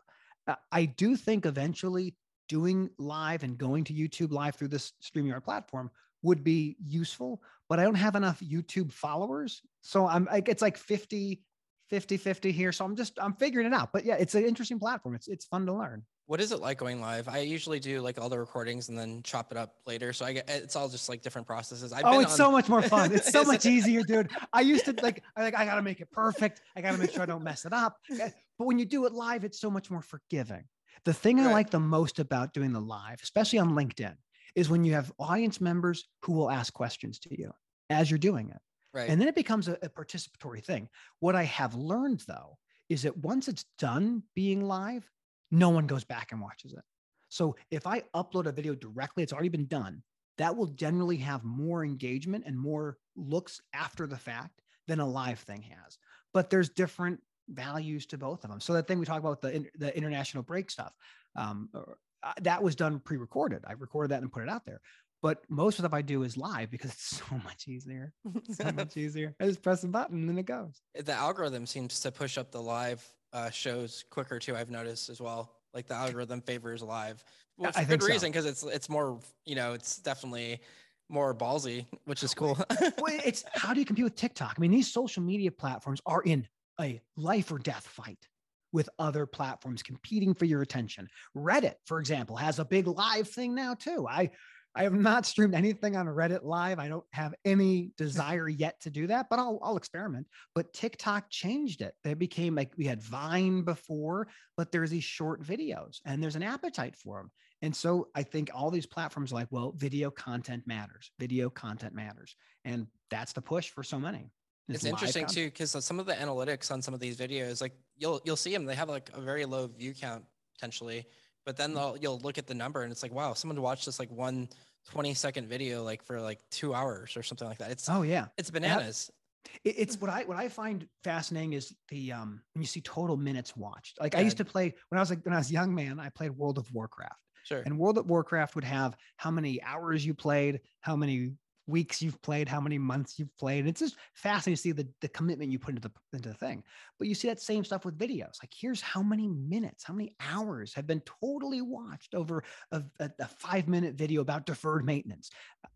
Speaker 2: Uh, I do think eventually doing live and going to YouTube live through this StreamYard platform would be useful, but I don't have enough YouTube followers. So I'm like, it's like 50, 50, 50 here. So I'm just, I'm figuring it out. But yeah, it's an interesting platform. It's, it's fun to learn.
Speaker 1: What is it like going live? I usually do like all the recordings and then chop it up later. So I get it's all just like different processes.
Speaker 2: I've oh, it's on... so much more fun. It's so much easier, dude. I used to like I like I gotta make it perfect. I gotta make sure I don't mess it up. Eh, but when you do it live, it's so much more forgiving. The thing right. I like the most about doing the live, especially on LinkedIn, is when you have audience members who will ask questions to you as you're doing it.
Speaker 1: Right.
Speaker 2: And then it becomes a, a participatory thing. What I have learned though is that once it's done being live, no one goes back and watches it. So if I upload a video directly, it's already been done. That will generally have more engagement and more looks after the fact than a live thing has. But there's different values to both of them. So that thing we talk about the the international break stuff, um, uh, that was done pre-recorded. I recorded that and put it out there. But most of the stuff I do is live because it's so much easier. so much easier. I just press a button and then it goes.
Speaker 1: The algorithm seems to push up the live uh, shows quicker too. I've noticed as well. Like the algorithm favors live, well, for good reason because so. it's it's more you know it's definitely more ballsy, which is cool.
Speaker 2: well, it's how do you compete with TikTok? I mean, these social media platforms are in a life or death fight with other platforms competing for your attention. Reddit, for example, has a big live thing now too. I I have not streamed anything on Reddit live. I don't have any desire yet to do that, but I'll, I'll experiment. But TikTok changed it. It became like we had Vine before, but there's these short videos and there's an appetite for them. And so I think all these platforms are like, well, video content matters. Video content matters. And that's the push for so many.
Speaker 1: It's, interesting content. too, because uh, some of the analytics on some of these videos, like you'll you'll see them, they have like a very low view count potentially but then they'll, you'll look at the number and it's like, wow, someone watched this like one 20 second video like for like two hours or something like that. It's
Speaker 2: oh yeah,
Speaker 1: it's bananas.
Speaker 2: it's what I what I find fascinating is the um when you see total minutes watched. Like yeah. I used to play when I was like when I was a young man, I played World of Warcraft.
Speaker 1: Sure.
Speaker 2: And World of Warcraft would have how many hours you played, how many weeks you've played, how many months you've played. It's just fascinating to see the, the commitment you put into the into the thing. But you see that same stuff with videos. Like here's how many minutes, how many hours have been totally watched over a, a, a five minute video about deferred maintenance.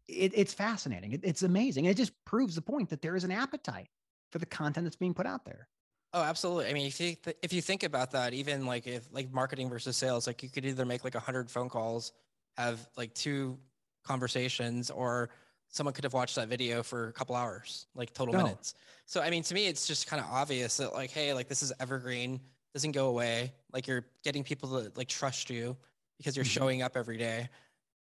Speaker 2: It, it's fascinating. It, it's amazing. It just proves the point that there is an appetite for the content that's being put out there.
Speaker 1: Oh, absolutely. I mean, if you th- if you think about that, even like if like marketing versus sales, like you could either make like a hundred phone calls, have like two conversations, or someone could have watched that video for a couple hours, like total no. minutes. So I mean, to me, it's just kind of obvious that like, hey, like this is evergreen, doesn't go away. Like you're getting people to like trust you because you're mm-hmm. showing up every day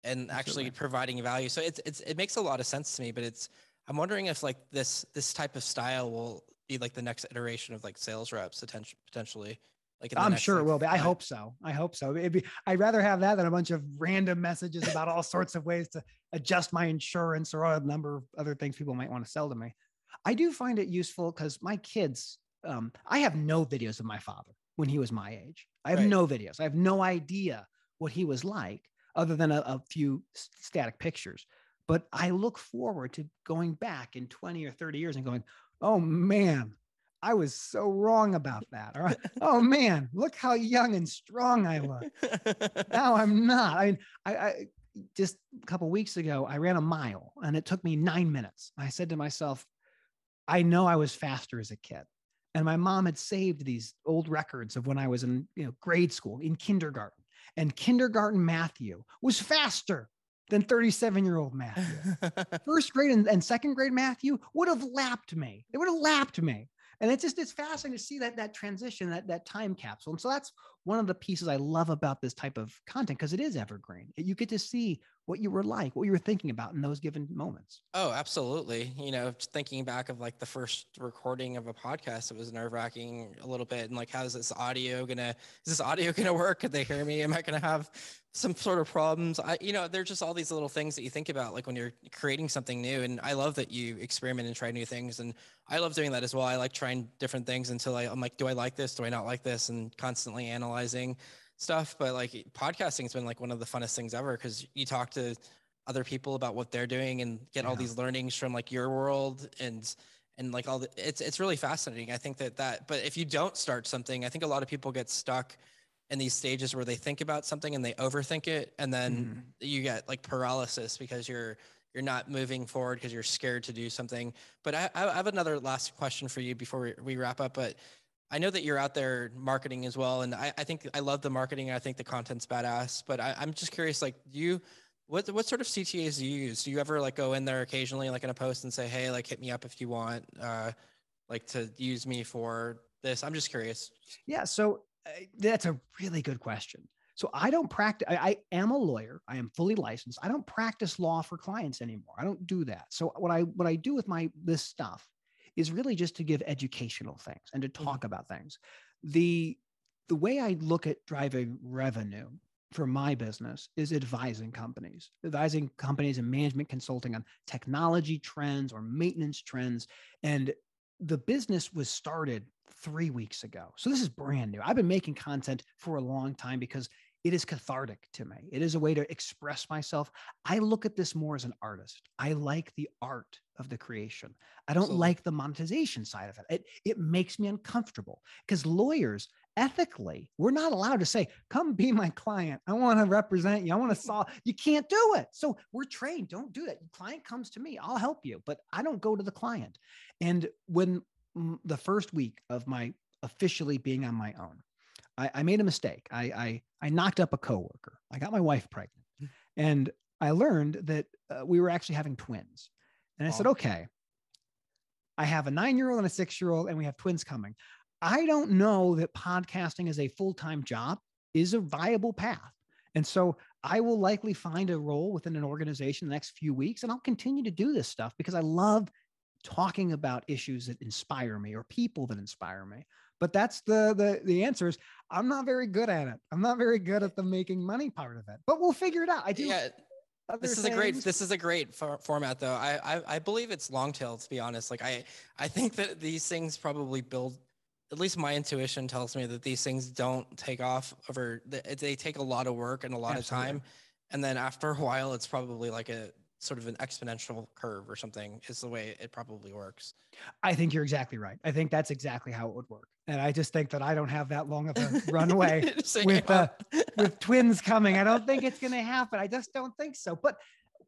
Speaker 1: and actually providing value. So it's it's it makes a lot of sense to me. But it's I'm wondering if like this this type of style will be like the next iteration of like sales reps potentially
Speaker 2: like I'm sure it will be. I hope so. I hope so. It'd be, I'd rather have that than a bunch of random messages about all sorts of ways to adjust my insurance or a number of other things people might want to sell to me. I do find it useful because my kids, um, I have no videos of my father when he was my age. I have right. no videos. I have no idea what he was like other than a, a few static pictures. But I look forward to going back in 20 or 30 years and going, oh man, I was so wrong about that. All right. oh man, look how young and strong I look. now I'm not. I, I, I just a couple weeks ago, I ran a mile and it took me nine minutes. I said to myself, I know I was faster as a kid. And my mom had saved these old records of when I was in you know, grade school, in kindergarten. And kindergarten Matthew was faster than 37 year old Matthew. First grade and, and, second grade Matthew would have lapped me. They would have lapped me and it's just it's fascinating to see that that transition that that time capsule. And so that's one of the pieces i love about this type of content because it is evergreen you get to see what you were like what you were thinking about in those given moments
Speaker 1: oh absolutely you know thinking back of like the first recording of a podcast it was nerve-wracking a little bit and like how's this audio gonna is this audio gonna work could they hear me am i gonna have some sort of problems. I, you know, there's just all these little things that you think about, like when you're creating something new. And I love that you experiment and try new things. And I love doing that as well. I like trying different things until I, I'm like, do I like this? Do I not like this? And constantly analyzing stuff. But like podcasting has been like one of the funnest things ever because you talk to other people about what they're doing and get yeah. all these learnings from like your world and and like all the it's it's really fascinating. I think that that. But if you don't start something, I think a lot of people get stuck in these stages where they think about something and they overthink it and then mm-hmm. you get like paralysis because you're you're not moving forward because you're scared to do something but I, I have another last question for you before we, we wrap up but i know that you're out there marketing as well and i, I think i love the marketing i think the content's badass but I, i'm just curious like do you what what sort of ctas do you use do you ever like go in there occasionally like in a post and say hey like hit me up if you want uh like to use me for this i'm just curious
Speaker 2: yeah so that's a really good question. So I don't practice. I, I, am a lawyer. I am fully licensed. I don't practice law for clients anymore. I don't do that. So what I what I do with my this stuff is really just to give educational things and to talk mm-hmm. about things. The the way I look at driving revenue for my business is advising companies, advising companies and management consulting on technology trends or maintenance trends. And the business was started three weeks ago. So this is brand new. I've been making content for a long time because it is cathartic to me. It is a way to express myself. I look at this more as an artist. I like the art of the creation. I don't like the monetization side of it. It, it makes me uncomfortable because lawyers ethically, we're not allowed to say, come be my client. I want to represent you. I want to solve. You can't do it. So we're trained. Don't do that. client comes to me. I'll help you, but I don't go to the client. And when the first week of my officially being on my own, I, I made a mistake. I, I, I knocked up a coworker. I got my wife pregnant hmm. and I learned that uh, we were actually having twins. And I said, okay, I have a nine year old and a six year old, and we have twins coming. I don't know that podcasting as a full time job is a viable path. And so I will likely find a role within an organization the next few weeks, and I'll continue to do this stuff because I love talking about issues that inspire me or people that inspire me. But that's the the the answer is I'm not very good at it. I'm not very good at the making money part of it. But we'll figure it out. I do.
Speaker 1: Yeah this is things. a great this is a great for, format though I, I, I believe it's long tail to be honest like i i think that these things probably build at least my intuition tells me that these things don't take off over they take a lot of work and a lot Absolutely. of time and then after a while it's probably like a sort of an exponential curve or something is the way it probably works.
Speaker 2: I think you're exactly right. I think that's exactly how it would work. And i just think that i don't have that long of a runway with uh, with twins coming. I don't think it's going to happen. I just don't think so. But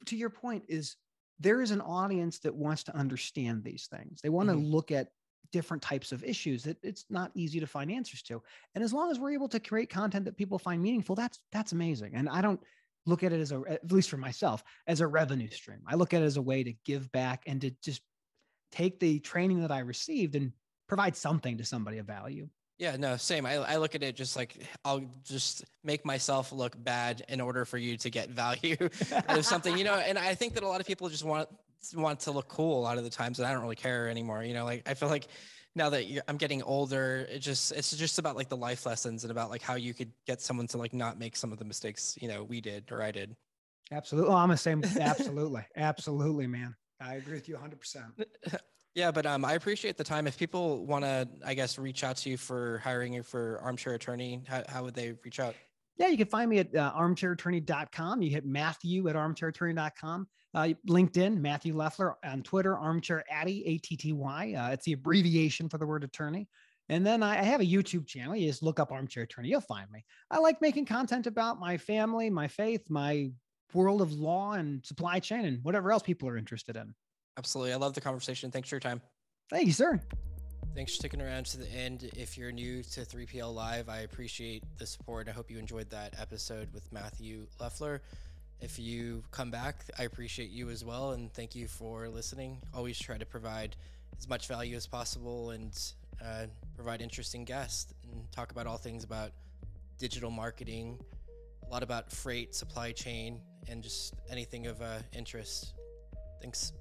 Speaker 2: to your point is there is an audience that wants to understand these things. They want to mm-hmm. look at different types of issues that it's not easy to find answers to. And as long as we're able to create content that people find meaningful that's that's amazing. And i don't look at it as a at least for myself as a revenue stream. I look at it as a way to give back and to just take the training that i received and provide something to somebody of value.
Speaker 1: Yeah no same. I, I look at it just like i'll just make myself look bad in order for you to get value out of something you know? And i think that a lot of people just want want to look cool a lot of the times and i don't really care anymore you know? Like i feel like now that I'm getting older, it just it's just about like the life lessons and about like how you could get someone to like not make some of the mistakes you know we did or I did.
Speaker 2: Absolutely, oh, I'm the same. Absolutely, absolutely, man. I agree with you 100. percent
Speaker 1: Yeah, but um, I appreciate the time. If people want to, I guess, reach out to you for hiring you for armchair attorney, how, how would they reach out?
Speaker 2: Yeah, you can find me at uh, armchairattorney.com. You hit Matthew at armchairattorney.com. Uh, LinkedIn, Matthew Leffler. On Twitter, Armchair Atty, A T T Y. Uh, it's the abbreviation for the word attorney. And then I, I have a YouTube channel. You just look up Armchair Attorney, you'll find me. I like making content about my family, my faith, my world of law and supply chain, and whatever else people are interested in.
Speaker 1: Absolutely. I love the conversation. Thanks for your time.
Speaker 2: Thank you, sir.
Speaker 1: Thanks for sticking around to the end. If you're new to 3PL Live, I appreciate the support. I hope you enjoyed that episode with Matthew Leffler. If you come back, I appreciate you as well. And thank you for listening. Always try to provide as much value as possible and uh, provide interesting guests and talk about all things about digital marketing, a lot about freight, supply chain, and just anything of uh, interest. Thanks.